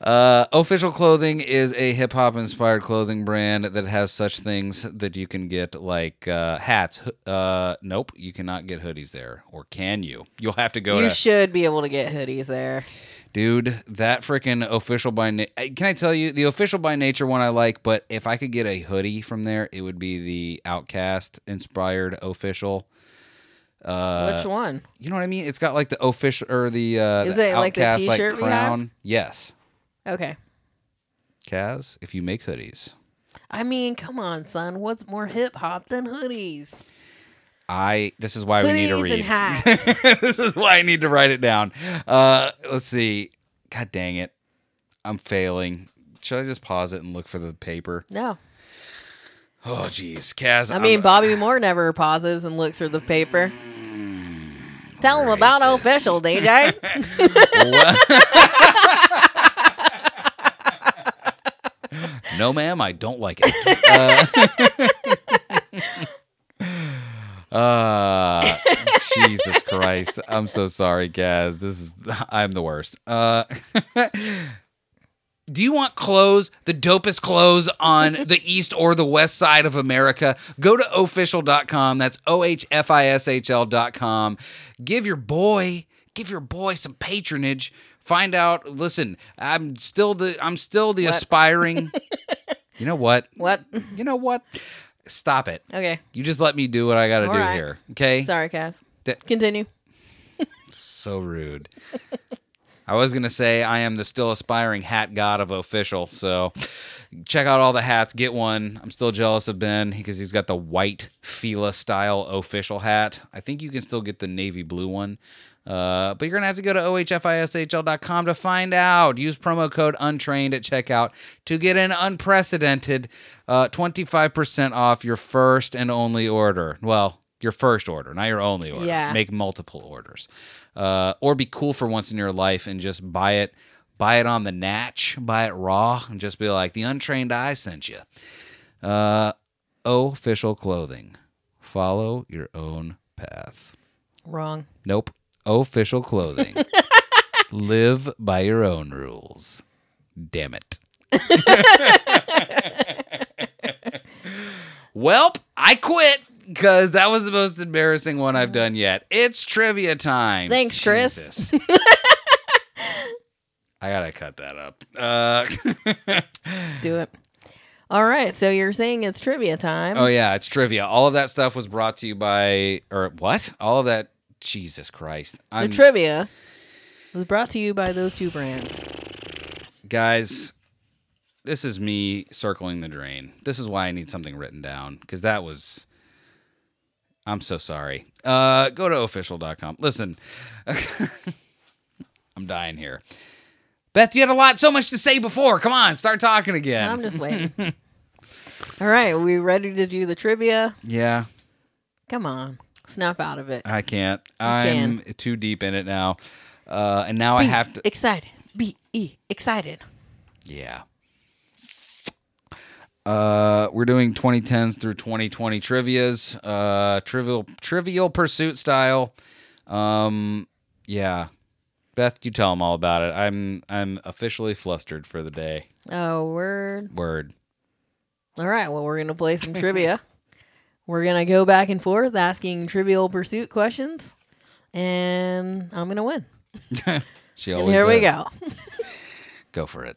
Speaker 3: Uh, Ohfishl clothing is a hip hop inspired clothing brand that has such things that you can get like uh, hats. Uh, nope, you cannot get hoodies there, or can you? You'll have to go
Speaker 4: you
Speaker 3: to
Speaker 4: should be able to get hoodies there.
Speaker 3: Dude. That freaking official by na- Can I tell you the official by nature one I like, but if I could get a hoodie from there, it would be the Outcast inspired official. Uh,
Speaker 4: Which one?
Speaker 3: You know what I mean? It's got like the official or the uh,
Speaker 4: Is
Speaker 3: the
Speaker 4: it like the
Speaker 3: Outcast,
Speaker 4: t-shirt we have?
Speaker 3: crown. Yes,
Speaker 4: Okay.
Speaker 3: Kaz. If you make hoodies.
Speaker 4: I mean, come on, son. What's more hip hop than hoodies?
Speaker 3: I this is why we need to read. this is why I need to write it down. Uh let's see. God dang it. I'm failing. Should I just pause it and look for the paper?
Speaker 4: No.
Speaker 3: Oh jeez. Kaz.
Speaker 4: I mean,
Speaker 3: I'm-
Speaker 4: Bobby Moore never pauses and looks for the paper. Tell him about official, DJ.
Speaker 3: no ma'am, I don't like it. Uh, uh, Jesus Christ. I'm so sorry, Kaz. This is I'm the worst. Uh Do you want clothes, the dopest clothes on the east or the west side of America? Go to ohfishl.com. That's O H F I S H L.com. Give your boy, give your boy some patronage. Find out, listen, I'm still the I'm still the
Speaker 4: What?
Speaker 3: aspiring. you know what?
Speaker 4: what?
Speaker 3: You know what? Stop it.
Speaker 4: Okay.
Speaker 3: You just let me do what I got to do
Speaker 4: right.
Speaker 3: here. Okay?
Speaker 4: Sorry, Kaz.
Speaker 3: That-
Speaker 4: Continue.
Speaker 3: So rude. I was gonna say I am the still aspiring hat god of official. So check out all the hats. Get one. I'm still jealous of Ben because he's got the white Fila style official hat. I think you can still get the navy blue one. Uh, but you're gonna have to go to ohfishl.com to find out. Use promo code untrained at checkout to get an unprecedented uh, 25% off your first and only order. Well, your first order, not your only order.
Speaker 4: Yeah.
Speaker 3: Make multiple orders. Uh, or be cool for once in your life and just buy it buy it on the natch, buy it raw, and just be like, the untrained eye sent you. Uh, Ohfishl clothing. Follow your own path.
Speaker 4: Wrong.
Speaker 3: Nope. Ohfishl clothing. Live by your own rules. Damn it. Welp, I quit because that was the most embarrassing one I've done yet. It's trivia time.
Speaker 4: Thanks, Chris.
Speaker 3: Jesus. I gotta cut that up. Uh,
Speaker 4: Do it. All right. So you're saying it's trivia time.
Speaker 3: oh yeah, it's trivia. All of that stuff was brought to you by, or what? All of that. Jesus Christ.
Speaker 4: the
Speaker 3: I'm,
Speaker 4: trivia was brought to you by those two brands.
Speaker 3: guys, this is me circling the drain. This is why I need something written down because that was. I'm so sorry. Uh, go to ohfishl.com. Listen, I'm dying here. Beth, you had a lot, so much to say before. Come on, start talking again.
Speaker 4: I'm just waiting. All right. are we ready to do the trivia?
Speaker 3: yeah,
Speaker 4: Come on. Snap out of it.
Speaker 3: I can't. I'm too deep in it now, uh, and now I have to.
Speaker 4: Excited. Be e excited.
Speaker 3: Yeah. Uh, we're doing 2010s through 2020 trivia's, uh, trivial trivial pursuit style. Um, yeah. Beth, you tell them all about it. I'm I'm officially flustered for the day.
Speaker 4: Oh, word.
Speaker 3: Word.
Speaker 4: All right. Well, we're going to play some trivia. We're going to go back and forth asking trivial pursuit questions. And I'm going to win.
Speaker 3: She
Speaker 4: And
Speaker 3: always
Speaker 4: here we go.
Speaker 3: Go for it.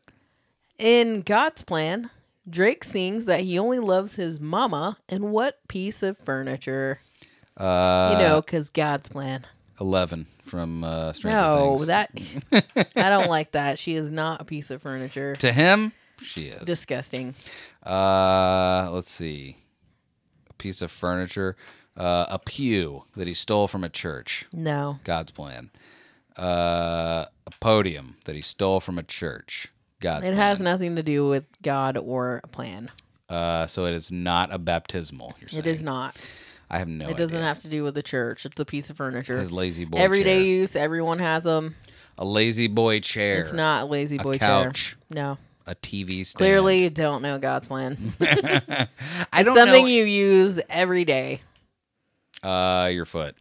Speaker 4: In God's plan, Drake sings that he only loves his mama and what piece of furniture?
Speaker 3: Uh,
Speaker 4: you know, because God's plan.
Speaker 3: 11 from uh, Stranger
Speaker 4: No,
Speaker 3: Things.
Speaker 4: that I don't like that. She is not a piece of furniture.
Speaker 3: to him, she is.
Speaker 4: Disgusting.
Speaker 3: Uh, let's see. A piece of furniture, uh, a pew that he stole from a church.
Speaker 4: No.
Speaker 3: God's plan. Uh, a podium that he stole from a church. God's
Speaker 4: It
Speaker 3: plan.
Speaker 4: has nothing to do with God or a plan.
Speaker 3: Uh, so it is not a baptismal.
Speaker 4: It is not.
Speaker 3: I have no.
Speaker 4: it doesn't
Speaker 3: idea.
Speaker 4: have to do with the church. It's a piece of furniture.
Speaker 3: His lazy boy
Speaker 4: Everyday
Speaker 3: chair.
Speaker 4: use. Everyone has them.
Speaker 3: A lazy boy chair.
Speaker 4: It's not a lazy
Speaker 3: A
Speaker 4: boy
Speaker 3: couch.
Speaker 4: chair. No.
Speaker 3: A TV stand.
Speaker 4: Clearly, you don't know God's plan.
Speaker 3: I
Speaker 4: It's
Speaker 3: don't
Speaker 4: something
Speaker 3: know.
Speaker 4: you use every day.
Speaker 3: uh, your foot.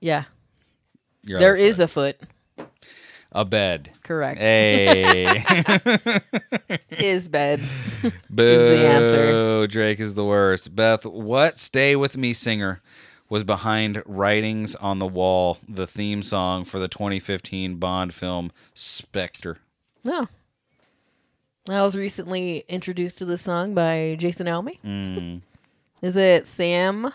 Speaker 4: Yeah.
Speaker 3: Your
Speaker 4: There is
Speaker 3: foot.
Speaker 4: a foot.
Speaker 3: A bed.
Speaker 4: Correct.
Speaker 3: Hey.
Speaker 4: Is bed.
Speaker 3: Boo.
Speaker 4: Is the answer.
Speaker 3: Drake is the worst. Beth, what Stay With Me singer was behind Writing's on the Wall, the theme song for the 2015 Bond film Spectre?
Speaker 4: No. I was recently introduced to the song by Jason Alme.
Speaker 3: Mm,
Speaker 4: Is it Sam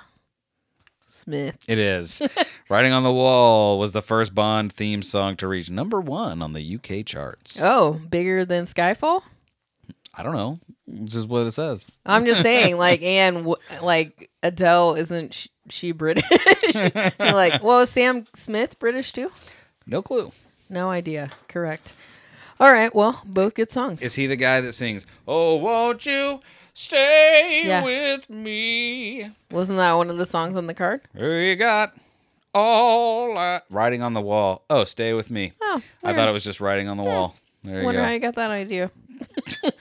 Speaker 4: Smith?
Speaker 3: it is. Writing on the Wall was the first Bond theme song to reach number one on the UK charts.
Speaker 4: Oh, bigger than Skyfall?
Speaker 3: I don't know. This is what it says.
Speaker 4: I'm just saying, like, and w- like Adele isn't sh- she British? Like, well, is Sam Smith British too?
Speaker 3: No clue.
Speaker 4: No idea. Correct. All right. Well, both good songs.
Speaker 3: Is he the guy that sings, Oh, won't you stay
Speaker 4: Yeah.
Speaker 3: with me?
Speaker 4: Wasn't that one of the songs on the card?
Speaker 3: You got all I... Writing on the wall. Oh, stay with me.
Speaker 4: Oh,
Speaker 3: I thought it was just writing on the wall. There you
Speaker 4: wonder
Speaker 3: go.
Speaker 4: how you got that idea.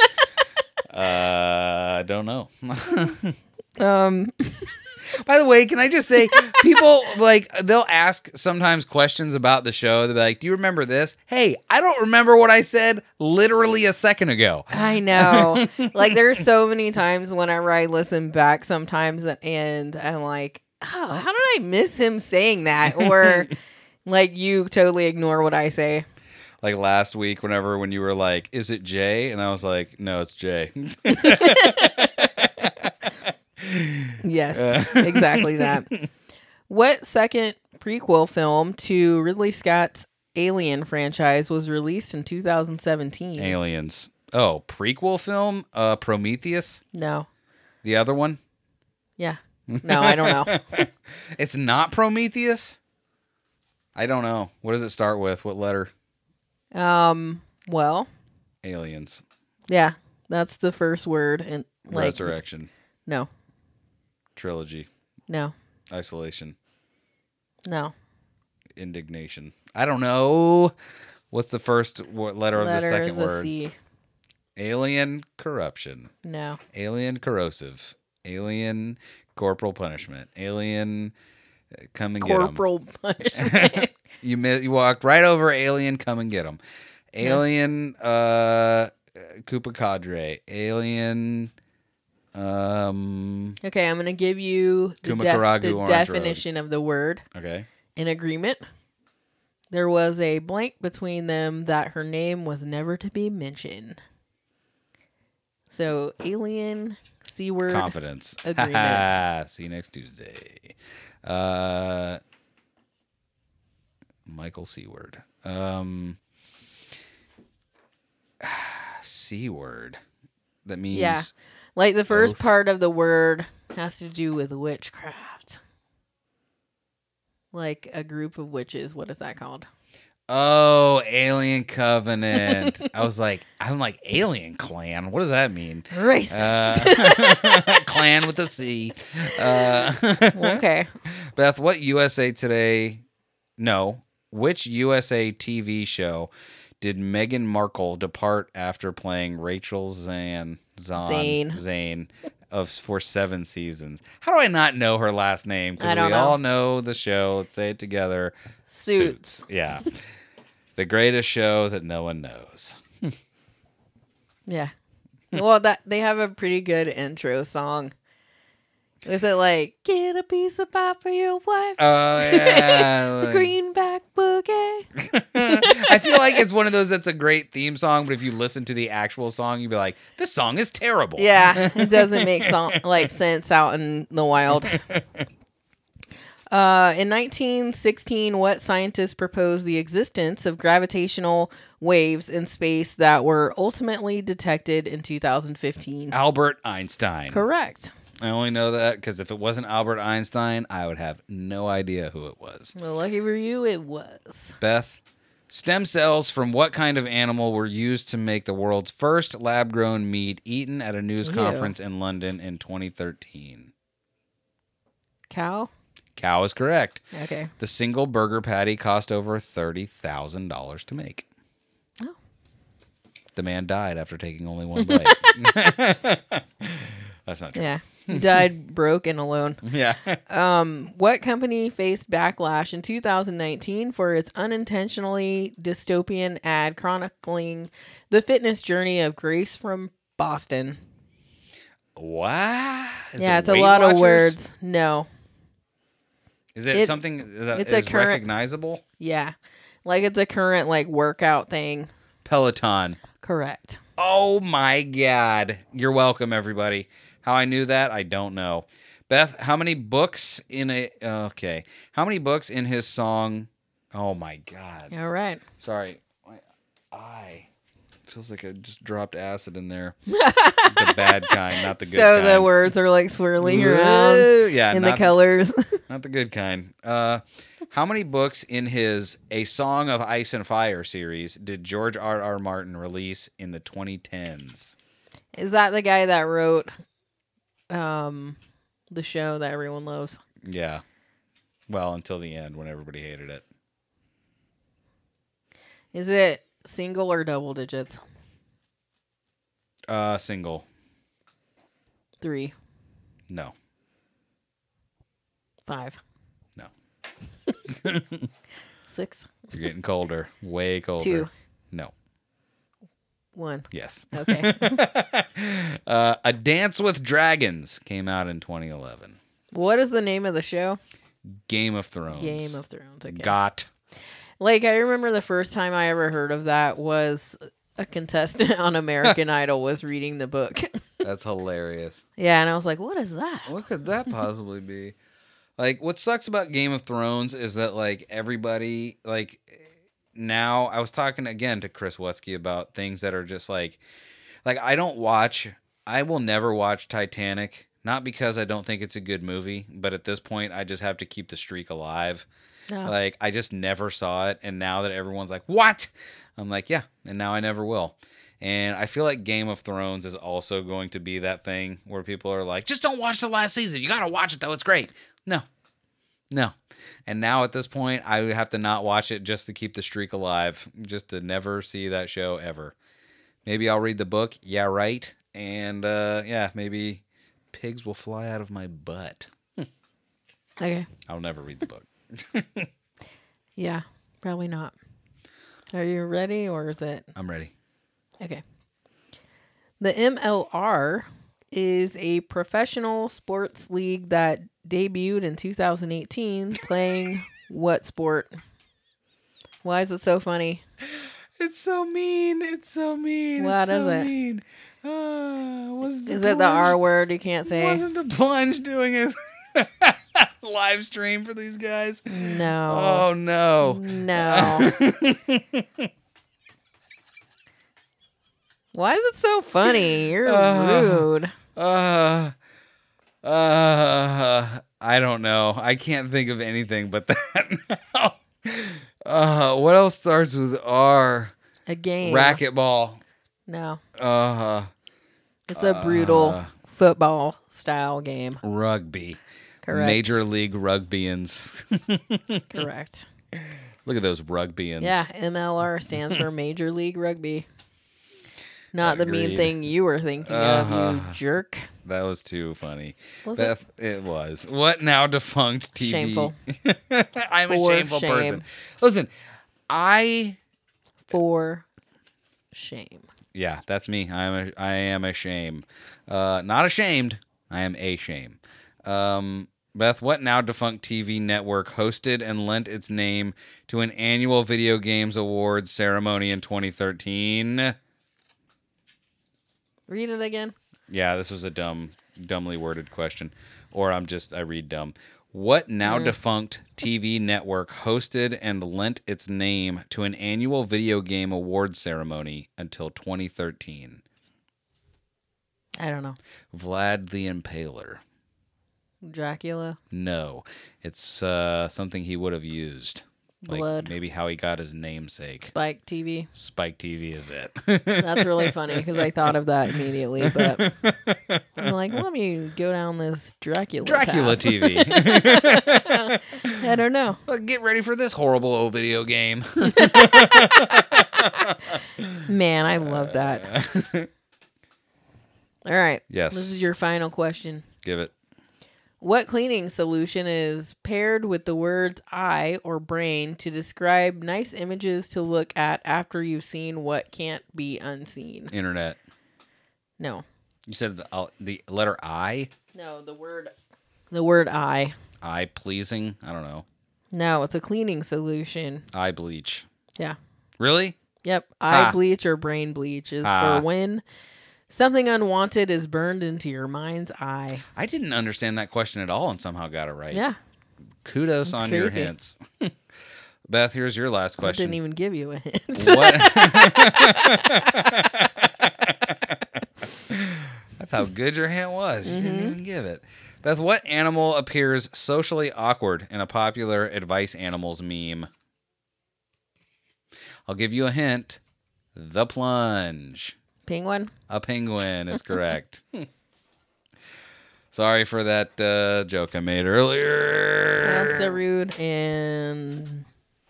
Speaker 3: Uh, I don't know.
Speaker 4: Um,
Speaker 3: By the way, can I just say, people like they'll ask sometimes questions about the show. They'll be like, "Do you remember this?" Hey, I don't remember what I said literally a second ago.
Speaker 4: I know. like there's so many times whenever I listen back sometimes and I'm like, oh, how did I miss him saying that? Or like you totally ignore what I say.
Speaker 3: Like last week, whenever when you were like, "Is it Jay?" and I was like, "No, it's Jay."
Speaker 4: Yes, exactly that. What second prequel film to Ridley Scott's Alien franchise was released in 2017?
Speaker 3: Aliens. Oh, prequel film? Uh, Prometheus.
Speaker 4: No.
Speaker 3: The other one.
Speaker 4: Yeah. No, I don't know.
Speaker 3: It's not Prometheus. I don't know. What does it start with? What letter?
Speaker 4: Um. Well,
Speaker 3: Aliens.
Speaker 4: yeah, that's the first word, and like
Speaker 3: Resurrection.
Speaker 4: no,
Speaker 3: Trilogy.
Speaker 4: no,
Speaker 3: Isolation.
Speaker 4: no.
Speaker 3: Indignation. I don't know. What's the first letter of the
Speaker 4: Letter
Speaker 3: second
Speaker 4: is a
Speaker 3: word?
Speaker 4: C.
Speaker 3: Alien corruption.
Speaker 4: No.
Speaker 3: Alien corrosive. Alien corporal punishment. Alien uh, come and get 'em.
Speaker 4: Corporal punishment.
Speaker 3: You mi- you walked right over Alien. Come and get them. Alien uh, Koopa Cadre. Alien. Um.
Speaker 4: okay, I'm gonna give you the, de- the
Speaker 3: Orange Road.
Speaker 4: definition of the word
Speaker 3: Okay.
Speaker 4: in agreement. There was a blank between them that her name was never to be mentioned. So, alien, C word,
Speaker 3: Confidence.
Speaker 4: agreement.
Speaker 3: See you next Tuesday. Uh. Michael Seaward. Um. C word. That means.
Speaker 4: Yeah. Like the first
Speaker 3: Oath.
Speaker 4: part of the word has to do with witchcraft. Like a group of witches. What is that called?
Speaker 3: Oh, Alien Covenant. I was like, I'm like Alien Clan. What does that mean?
Speaker 4: Racist.
Speaker 3: Uh, clan with a C. Uh,
Speaker 4: okay.
Speaker 3: Beth, what USA Today? No, which USA TV show did Meghan Markle depart after playing Rachel Zane Zahn,
Speaker 4: Zane.
Speaker 3: Zane of for seven seasons? How do I not know her last name? Because we
Speaker 4: know.
Speaker 3: all know the show. Let's say it together.
Speaker 4: Suits.
Speaker 3: Yeah. the greatest show that no one knows.
Speaker 4: Yeah. well, that they have a pretty good intro song. Is it like get a piece of pie for your wife?
Speaker 3: Oh yeah.
Speaker 4: the
Speaker 3: like-
Speaker 4: greenback boogie.
Speaker 3: Like it's one of those that's a great theme song, but if you listen to the actual song, you'd be like, "This song is terrible."
Speaker 4: Yeah, it doesn't make song, like sense out in the wild. Uh, in 1916, what scientists proposed the existence of gravitational waves in space that were ultimately detected in 2015?
Speaker 3: Albert Einstein.
Speaker 4: Correct.
Speaker 3: I only know that because if it wasn't Albert Einstein, I would have no idea who it was.
Speaker 4: Well, lucky for you, it was.
Speaker 3: Beth, stem cells from what kind of animal were used to make the world's first lab grown meat eaten at a news
Speaker 4: Ew.
Speaker 3: conference in London in 2013?
Speaker 4: Cow?
Speaker 3: Cow is correct.
Speaker 4: Okay.
Speaker 3: The single burger patty cost over $30,000 to make.
Speaker 4: Oh.
Speaker 3: The man died after taking only one bite. That's not true.
Speaker 4: Yeah. He died broke and alone.
Speaker 3: Yeah.
Speaker 4: Um, what company faced backlash in 2019 for its unintentionally dystopian ad chronicling the fitness journey of Grace from Boston?
Speaker 3: What? Is
Speaker 4: yeah,
Speaker 3: it
Speaker 4: it's a lot of words. No.
Speaker 3: Is it,
Speaker 4: It-
Speaker 3: something that
Speaker 4: it's
Speaker 3: is
Speaker 4: a current-
Speaker 3: recognizable?
Speaker 4: Yeah. Like it's a current like workout thing.
Speaker 3: Peloton.
Speaker 4: Correct.
Speaker 3: Oh my God. You're welcome, everybody. How I knew that, I don't know. Beth, how many books in a. Okay. How many books in his song? Oh my God.
Speaker 4: All right.
Speaker 3: Sorry. My eye feels like I just dropped acid in there. the bad kind, not the good
Speaker 4: so
Speaker 3: kind.
Speaker 4: So the words are like swirling around
Speaker 3: Yeah,
Speaker 4: in the colors.
Speaker 3: Not the good kind. Uh, how many books in his A Song of Ice and Fire series did George R. R. Martin release in the 2010s?
Speaker 4: Is that the guy that wrote um the show that everyone loves?
Speaker 3: Yeah. Well, until the end when everybody hated it.
Speaker 4: Is it single or double digits?
Speaker 3: Uh, single.
Speaker 4: Three,
Speaker 3: No.
Speaker 4: five,
Speaker 3: No.
Speaker 4: six,
Speaker 3: You're getting colder. Way colder.
Speaker 4: Two.
Speaker 3: No.
Speaker 4: One.
Speaker 3: Yes.
Speaker 4: Okay.
Speaker 3: uh, A Dance with Dragons came out in 2011.
Speaker 4: what is the name of the show?
Speaker 3: Game of Thrones.
Speaker 4: Game of Thrones. Okay.
Speaker 3: Got.
Speaker 4: Like I remember the first time I ever heard of that was a contestant on American Idol was reading the book.
Speaker 3: That's hilarious.
Speaker 4: yeah, and I was like, "What is that?"
Speaker 3: What could that possibly be? Like, what sucks about Game of Thrones is that like everybody like now. I was talking again to Chris Wutsky about things that are just like, like I don't watch. I will never watch Titanic. Not because I don't think it's a good movie, but at this point, I just have to keep the streak alive.
Speaker 4: No.
Speaker 3: Like I just never saw it, and now that everyone's like, "What?" I'm like, "Yeah," and now I never will. And I feel like Game of Thrones is also going to be that thing where people are like, "Just don't watch the last season. You got to watch it though. It's great." No, no. And now at this point, I would have to not watch it just to keep the streak alive, just to never see that show ever. Maybe I'll read the book. Yeah, right. And uh, yeah, maybe pigs will fly out of my butt.
Speaker 4: Okay.
Speaker 3: I'll never read the book.
Speaker 4: Yeah, probably not. Are you ready or is it
Speaker 3: I'm ready.
Speaker 4: Okay. The MLR is a professional sports league that debuted in 2018 playing what sport? Why is it so funny?
Speaker 3: It's so mean. It's so mean.
Speaker 4: What
Speaker 3: it's
Speaker 4: is
Speaker 3: so
Speaker 4: it?
Speaker 3: mean. Uh, was the
Speaker 4: Is it the R word you can't say?
Speaker 3: Wasn't the plunge doing a live stream for these guys?
Speaker 4: No.
Speaker 3: Oh no.
Speaker 4: No. Why is it so funny? You're
Speaker 3: Uh,
Speaker 4: rude.
Speaker 3: Uh, uh, I don't know. I can't think of anything but that now. Uh, what else starts with R?
Speaker 4: A game.
Speaker 3: Racquetball.
Speaker 4: No.
Speaker 3: Uh,
Speaker 4: It's a brutal
Speaker 3: Uh.
Speaker 4: football style game.
Speaker 3: rugby.
Speaker 4: Correct.
Speaker 3: Major League Rugbyans.
Speaker 4: Correct.
Speaker 3: Look at those Rugbyans.
Speaker 4: Yeah, MLR stands for Major League Rugby. Not the mean thing you were thinking of, you
Speaker 3: Uh-huh.
Speaker 4: jerk.
Speaker 3: That was too funny.
Speaker 4: Was it?
Speaker 3: Beth, it? was. What now defunct TV?
Speaker 4: Shameful.
Speaker 3: I'm a shameful
Speaker 4: shame.
Speaker 3: person. Listen, I
Speaker 4: For shame.
Speaker 3: yeah, that's me. I'm a I am a shame. Uh not ashamed. I am a shame. Um Beth, what now defunct TV network hosted and lent its name to an annual video games awards ceremony in 2013?
Speaker 4: Read it again.
Speaker 3: Yeah, this was a dumb, dumbly worded question. Or I'm just, I read dumb. What now
Speaker 4: Mm.
Speaker 3: defunct TV network hosted and lent its name to an annual video game awards ceremony until 2013?
Speaker 4: I don't know.
Speaker 3: Vlad the Impaler.
Speaker 4: Dracula.
Speaker 3: No, it's uh, something he would have used. Like
Speaker 4: Blood.
Speaker 3: maybe how he got his namesake.
Speaker 4: Spike TV.
Speaker 3: Spike TV is it.
Speaker 4: That's really funny because I thought of that immediately. But I'm like, let me go down this Dracula.
Speaker 3: Dracula
Speaker 4: path.
Speaker 3: TV.
Speaker 4: I don't know.
Speaker 3: Well, Get ready for this horrible old video game.
Speaker 4: Man, I love that. All right.
Speaker 3: Yes.
Speaker 4: This is your final question.
Speaker 3: Give it.
Speaker 4: What cleaning solution is paired with the words eye or brain to describe nice images to look at after you've seen what can't be unseen?
Speaker 3: Internet.
Speaker 4: No.
Speaker 3: You said the, uh, the letter I.
Speaker 4: No, the word the word eye.
Speaker 3: Eye pleasing. I don't know.
Speaker 4: No, it's a cleaning solution.
Speaker 3: Eye bleach.
Speaker 4: Yeah.
Speaker 3: Really?
Speaker 4: Yep. Eye
Speaker 3: Ah.
Speaker 4: bleach or brain bleach is
Speaker 3: Ah.
Speaker 4: for when something unwanted is burned into your mind's eye.
Speaker 3: I didn't understand that question at all and somehow got it right.
Speaker 4: Yeah.
Speaker 3: Kudos
Speaker 4: That's
Speaker 3: on your hints. Beth, here's your last question.
Speaker 4: I didn't even give you a hint.
Speaker 3: That's how good your hint was. You
Speaker 4: Mm-hmm.
Speaker 3: didn't even give it. Beth, what animal appears socially awkward in a popular advice animals meme? I'll give you a hint. The plunge.
Speaker 4: Penguin?
Speaker 3: A penguin is correct. Sorry for that uh, joke I made earlier.
Speaker 4: That's so rude and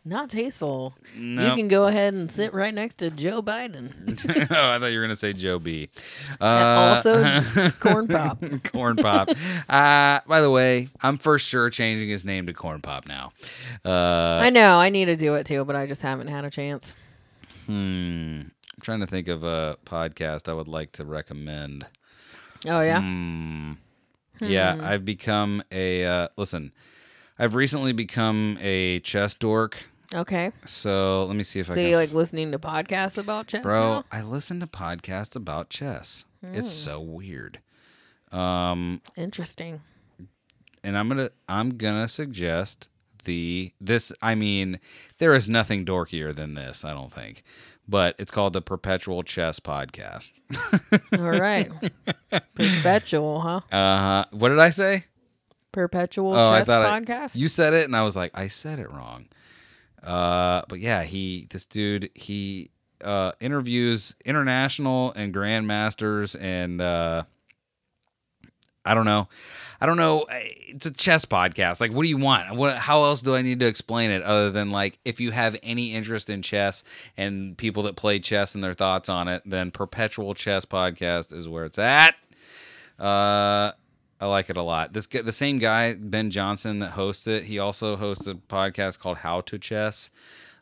Speaker 4: not tasteful. You can go ahead and sit right next to Joe Biden.
Speaker 3: oh, I thought you were going to say Joe B. Uh,
Speaker 4: also, corn pop.
Speaker 3: Corn Pop. Uh, by the way, I'm for sure changing his name to Corn Pop now. Uh,
Speaker 4: I know. I need to do it too, but I just haven't had a chance.
Speaker 3: hmm. I'm trying to think of a podcast I would like to recommend.
Speaker 4: Oh yeah.
Speaker 3: Hmm. Yeah,
Speaker 4: Hmm.
Speaker 3: I've become a uh, listen. I've recently become a chess dork.
Speaker 4: Okay.
Speaker 3: So let me see if
Speaker 4: So
Speaker 3: I can.
Speaker 4: you like listening to podcasts about chess?
Speaker 3: Bro,
Speaker 4: now?
Speaker 3: I listen to podcasts about chess. It's
Speaker 4: Hmm.
Speaker 3: so weird. Um,
Speaker 4: Interesting.
Speaker 3: and I'm gonna I'm gonna suggest the this. I mean, there is nothing dorkier than this. I don't think, but it's called the Perpetual Chess Podcast.
Speaker 4: All right. Perpetual, huh?
Speaker 3: Uh, huh. what did I say?
Speaker 4: Perpetual
Speaker 3: oh, I
Speaker 4: chess
Speaker 3: thought I-
Speaker 4: podcast.
Speaker 3: you said it, and I was like, I said it wrong. Uh, but yeah, he this dude he uh interviews international and grandmasters and uh I don't know. I don't know. It's a chess podcast. Like, what do you want? What? How else do I need to explain it other than like, if you have any interest in chess and people that play chess and their thoughts on it, then Perpetual Chess Podcast is where it's at. Uh, I like it a lot. This the same guy, Ben Johnson, that hosts it. He also hosts a podcast called How to Chess.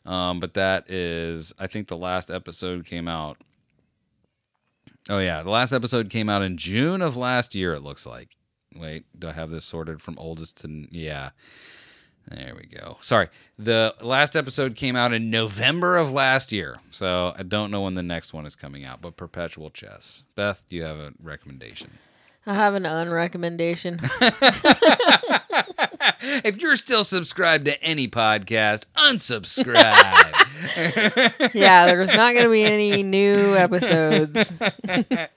Speaker 3: Um, but that is, I think the last episode came out. Oh yeah, the last episode came out in June of last year. It looks like. Wait, do I have this sorted from oldest to yeah? There we go. Sorry, the last episode came out in November of last year, so I don't know when the next one is coming out. But Perpetual Chess. Beth, do you have a recommendation?
Speaker 4: I have an unrecommendation.
Speaker 3: if you're still subscribed to any podcast, unsubscribe.
Speaker 4: yeah, there's not going to be any new episodes.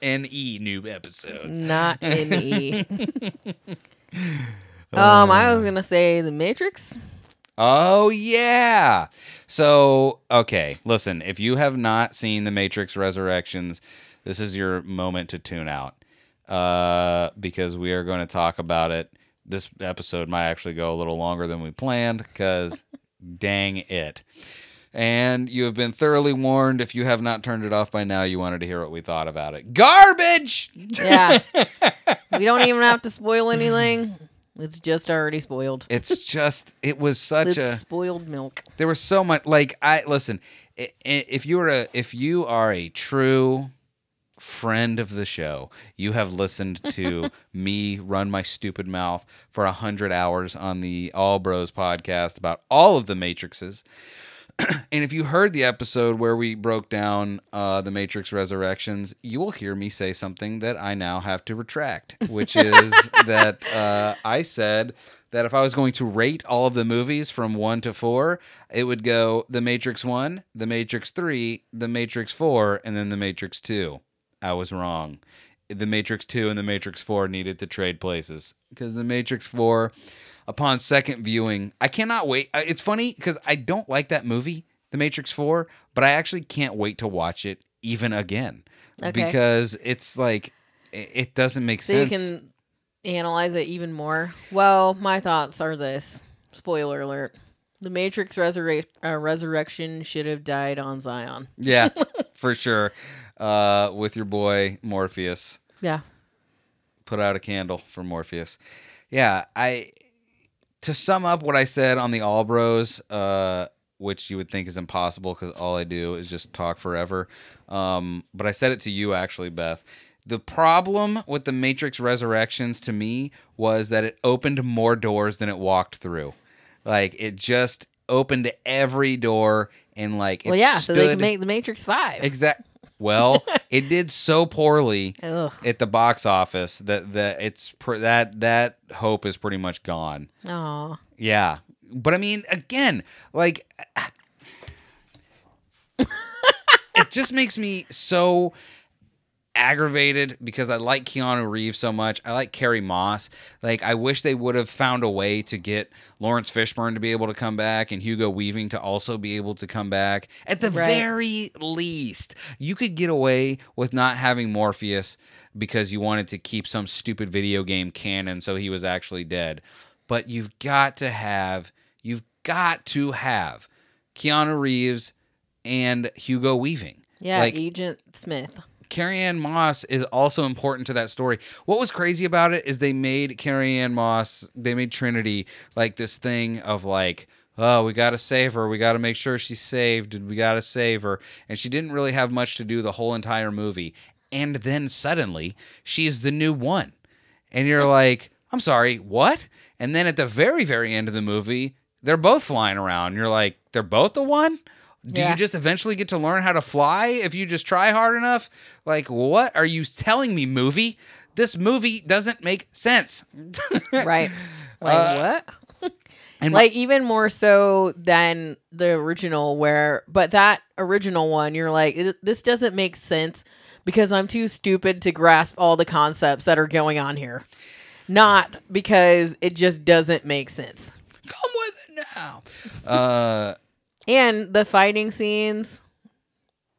Speaker 3: NE new episodes.
Speaker 4: Not any. um, I was gonna say the Matrix.
Speaker 3: Oh yeah. So okay, listen. If you have not seen The Matrix Resurrections, this is your moment to tune out, uh, because we are going to talk about it. This episode might actually go a little longer than we planned, because dang it. And you have been thoroughly warned. If you have not turned it off by now, you wanted to hear what we thought about it. Garbage.
Speaker 4: Yeah, we don't even have to spoil anything. It's just already spoiled.
Speaker 3: It's just. It was such
Speaker 4: It's
Speaker 3: a.
Speaker 4: spoiled milk.
Speaker 3: there was so much like i listen if you are a if you are a true friend of the show you have listened to me run my stupid mouth for a hundred hours on the all bros podcast about all of the matrixes and if you heard the episode where we broke down uh, the Matrix Resurrections, you will hear me say something that I now have to retract, which is that uh, I said that if I was going to rate all of the movies from one to four, it would go The Matrix 1, The Matrix 3, The Matrix 4, and then The Matrix 2. I was wrong. The Matrix 2 and The Matrix 4 needed to trade places because The Matrix 4 upon second viewing, I cannot wait. It's funny because I don't like that movie, The Matrix 4, but I actually can't wait to watch it even again
Speaker 4: Okay.
Speaker 3: because it's like it doesn't make
Speaker 4: So
Speaker 3: sense.
Speaker 4: you can analyze it even more. Well, my thoughts are this. Spoiler alert. The Matrix resurrect, uh, resurrection should have died on Zion.
Speaker 3: Yeah, for sure. Uh, with your boy Morpheus.
Speaker 4: Yeah.
Speaker 3: put out a candle for Morpheus. Yeah, I to sum up what I said on the All Bros, uh, which you would think is impossible because all I do is just talk forever. Um, but I said it to you actually, Beth. The problem with the Matrix Resurrections to me was that it opened more doors than it walked through. Like it just opened every door and like
Speaker 4: Well, yeah. So they can make the Matrix Five.
Speaker 3: Exact. Well, it did so poorly
Speaker 4: Ugh.
Speaker 3: at the box office that that it's pr- that that hope is pretty much gone.
Speaker 4: Aw.
Speaker 3: Yeah, but I mean, again, like it just makes me so aggravated because I like Keanu Reeves so much. I like Carrie Moss. Like I wish they would have found a way to get Laurence Fishburne to be able to come back and Hugo Weaving to also be able to come back. At the
Speaker 4: Right.
Speaker 3: very least, you could get away with not having Morpheus because you wanted to keep some stupid video game canon so he was actually dead. But you've got to have you've got to have Keanu Reeves and Hugo Weaving.
Speaker 4: Yeah,
Speaker 3: Like
Speaker 4: Agent Smith.
Speaker 3: Carrie Ann Moss is also important to that story. What was crazy about it is they made Carrie Ann Moss, they made Trinity like this thing of like, oh, we got to save her. We got to make sure she's saved and we got to save her. And she didn't really have much to do the whole entire movie. And then suddenly she's the new one. And you're like, I'm sorry, what? And then at the very, very end of the movie, they're both flying around. You're like, they're both the one? Do
Speaker 4: Yeah.
Speaker 3: you just eventually get to learn how to fly if you just try hard enough? Like, what are you telling me, movie? This movie doesn't make sense.
Speaker 4: Right. Like
Speaker 3: Uh,
Speaker 4: what?
Speaker 3: and
Speaker 4: like even more so than the original where but that original one you're like this doesn't make sense because i'm too stupid to grasp all the concepts that are going on here not because it just doesn't make sense
Speaker 3: come with it now. Uh,
Speaker 4: and the fighting scenes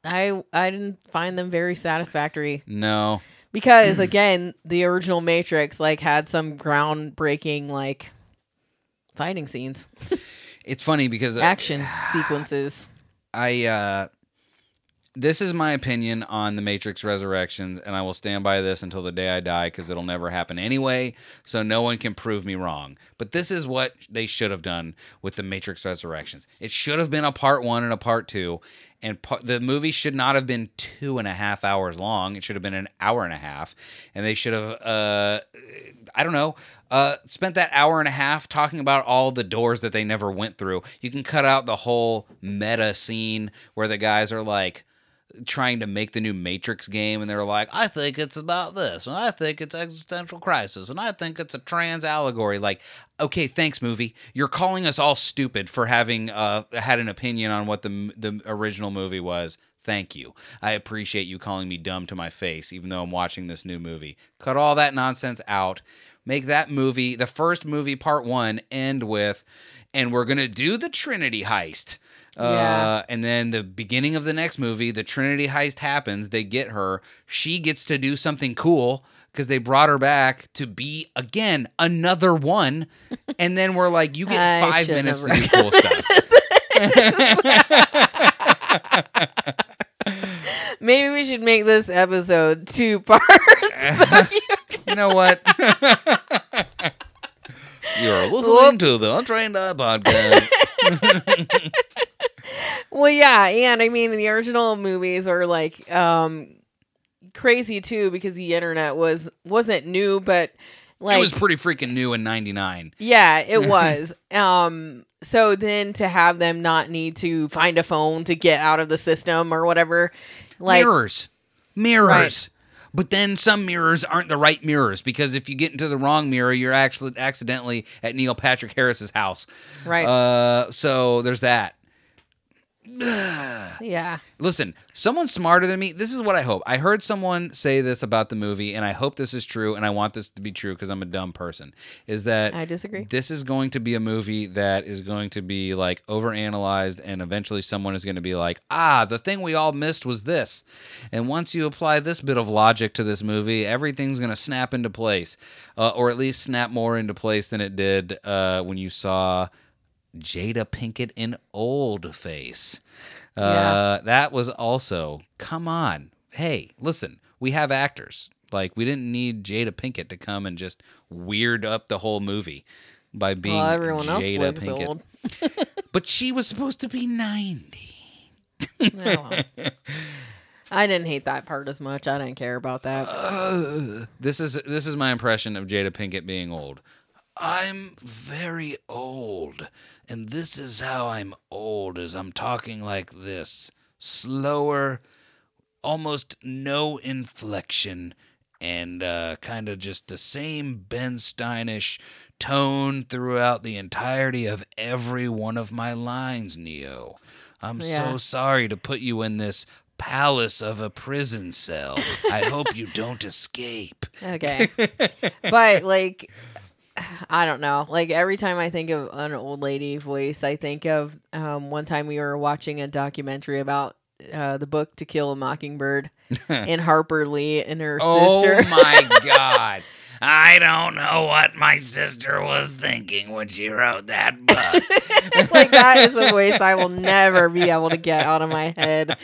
Speaker 4: i i didn't find them very satisfactory.
Speaker 3: No.
Speaker 4: because again the original matrix like had some groundbreaking like fighting scenes.
Speaker 3: It's funny because uh,
Speaker 4: action sequences.
Speaker 3: I uh this is my opinion on the Matrix Resurrections, and I will stand by this until the day I die because it'll never happen anyway. So no one can prove me wrong. But this is what they should have done with the Matrix Resurrections. It should have been a part one and a part two, and the movie should not have been two and a half hours long. It should have been an hour and a half, and they should have, uh, I don't know, uh, spent that hour and a half talking about all the doors that they never went through. You can cut out the whole meta scene where the guys are like trying to make the new Matrix game, and they're like, I think it's about this, and I think it's existential crisis, and I think it's a trans allegory. Like, okay, thanks, movie. You're calling us all stupid for having uh, had an opinion on what the the original movie was. Thank you. I appreciate you calling me dumb to my face, even though I'm watching this new movie. Cut all that nonsense out. Make that movie, the first movie, part one, end with, and we're gonna do the Trinity heist. Uh,
Speaker 4: Yeah.
Speaker 3: and then the beginning of the next movie, the Trinity heist happens. They get her. She gets to do something cool because they brought her back to be again another one. And then we're like, you get five minutes to do cool stuff.
Speaker 4: Maybe we should make this episode two parts.
Speaker 3: You know what? You're listening to the Untrained Eye podcast.
Speaker 4: Well, yeah, and I mean the original movies are like um crazy too because the internet was wasn't new, but like
Speaker 3: it was pretty freaking new in '99.
Speaker 4: yeah, it was. um, so then to have them not need to find a phone to get out of the system or whatever, like
Speaker 3: mirrors, mirrors.
Speaker 4: Right.
Speaker 3: But then some mirrors aren't the right mirrors because if you get into the wrong mirror, you're actually accidentally at Neil Patrick Harris's house.
Speaker 4: Right.
Speaker 3: Uh, so there's that.
Speaker 4: Yeah,
Speaker 3: Listen, someone smarter than me. This is what I hope. I heard someone say this about the movie, and I hope this is true, and I want this to be true because I'm a dumb person. Is that
Speaker 4: I disagree.
Speaker 3: This is going to be a movie that is going to be like overanalyzed, and eventually someone is going to be like, ah, the thing we all missed was this. And once you apply this bit of logic to this movie, everything's going to snap into place, uh, or at least snap more into place than it did uh, when you saw Jada Pinkett in Old Face. Uh,
Speaker 4: Yeah.
Speaker 3: That was also, come on. Hey, listen, we have actors. Like we didn't need Jada Pinkett to come and just weird up the whole movie by being
Speaker 4: well, everyone
Speaker 3: Jada
Speaker 4: looks
Speaker 3: Pinkett.
Speaker 4: old.
Speaker 3: But she was supposed to be 90.
Speaker 4: Oh, well. I didn't hate that part as much. I didn't care about that.
Speaker 3: This is this is my impression of Jada Pinkett being old. I'm very old, and this is how I'm old as I'm talking like this. Slower, almost no inflection, and uh, kind of just the same Ben Steinish tone throughout the entirety of every one of my lines, Neo. I'm
Speaker 4: Yeah.
Speaker 3: so sorry to put you in this palace of a prison cell. I hope you don't escape.
Speaker 4: Okay. but like I don't know. Like every time I think of an old lady voice, I think of um, one time we were watching a documentary about uh, the book To Kill a Mockingbird and Harper Lee and her
Speaker 3: Oh
Speaker 4: sister.
Speaker 3: Oh my god. I don't know what my sister was thinking when she wrote that book.
Speaker 4: It's like that is a voice I will never be able to get out of my head.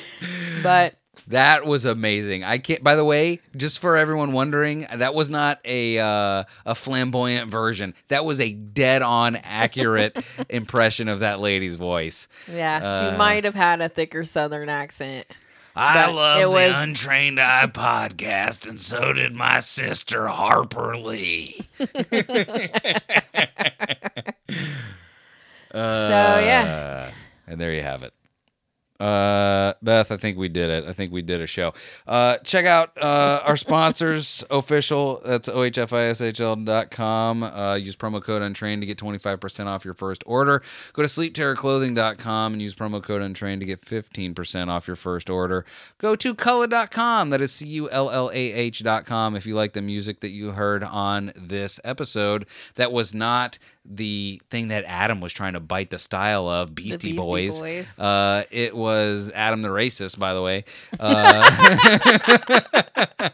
Speaker 4: But
Speaker 3: that was amazing. I can't by the way, just for everyone wondering, that was not a uh, a flamboyant version. That was a dead on accurate impression of that lady's voice.
Speaker 4: yeah,
Speaker 3: Uh,
Speaker 4: you might have had a thicker southern accent.
Speaker 3: I love the
Speaker 4: was-
Speaker 3: Untrained Eye podcast, and so did my sister Harper Lee.
Speaker 4: So, yeah.
Speaker 3: Uh, and there you have it. Uh, Beth, I think we did it. I think we did a show. Uh, check out uh, our sponsors, Ohfishl. That's ohfishl.com. Uh, use promo code untrained to get 25% off your first order. Go to sleepterrorclothing.com and use promo code untrained to get 15% off your first order. Go to cullah.com. That is C U L L A H.com if you like the music that you heard on this episode. That was not the thing that Adam was trying to bite the style of Beastie,
Speaker 4: Beastie
Speaker 3: Boys.
Speaker 4: Boys.
Speaker 3: Uh, it was Adam the racist, by the way. Uh,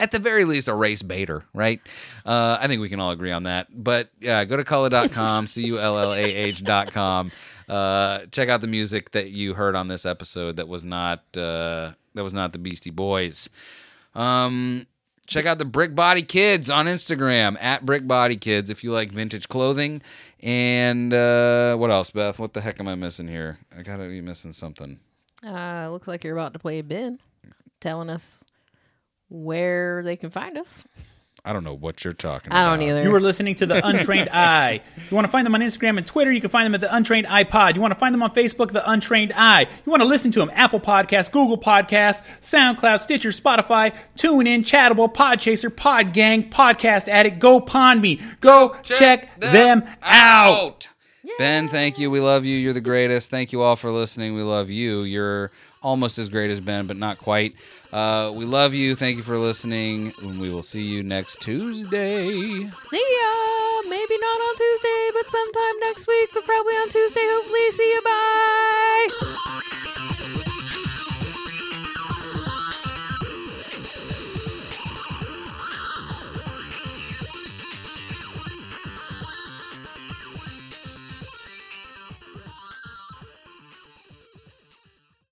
Speaker 3: at the very least, a race baiter, right? Uh, I think we can all agree on that. But yeah, go to cullah.com, C U L L A H.com. Uh, check out the music that you heard on this episode that was not uh, that was not the Beastie Boys. Um, check out the Brick Body Kids on Instagram at Brick Body Kids if you like vintage clothing. And uh, what else, Beth? What the heck am I missing here? I gotta be missing something.
Speaker 4: Uh, looks like you're about to play Ben, telling us where they can find us.
Speaker 3: I don't know what you're talking
Speaker 4: I
Speaker 3: about.
Speaker 4: don't either.
Speaker 11: You were listening to the Untrained Eye. You want to find them on Instagram and Twitter? You can find them at the Untrained EyePod. You want to find them on Facebook? The Untrained Eye. You want to listen to them? Apple Podcasts, Google Podcasts, SoundCloud, Stitcher, Spotify, TuneIn, Chartable, Podchaser, Podgang, Podcast Addict. Go Pond Me. Go check, them, out.
Speaker 3: Ben, thank you. We love you. You're the greatest. Thank you all for listening. We love you. You're almost as great as Ben, but not quite. Uh, we love you. Thank you for listening. And we will see you next Tuesday.
Speaker 4: See ya. Maybe not on Tuesday, but sometime next week, but probably on Tuesday. Hopefully, see you. Bye.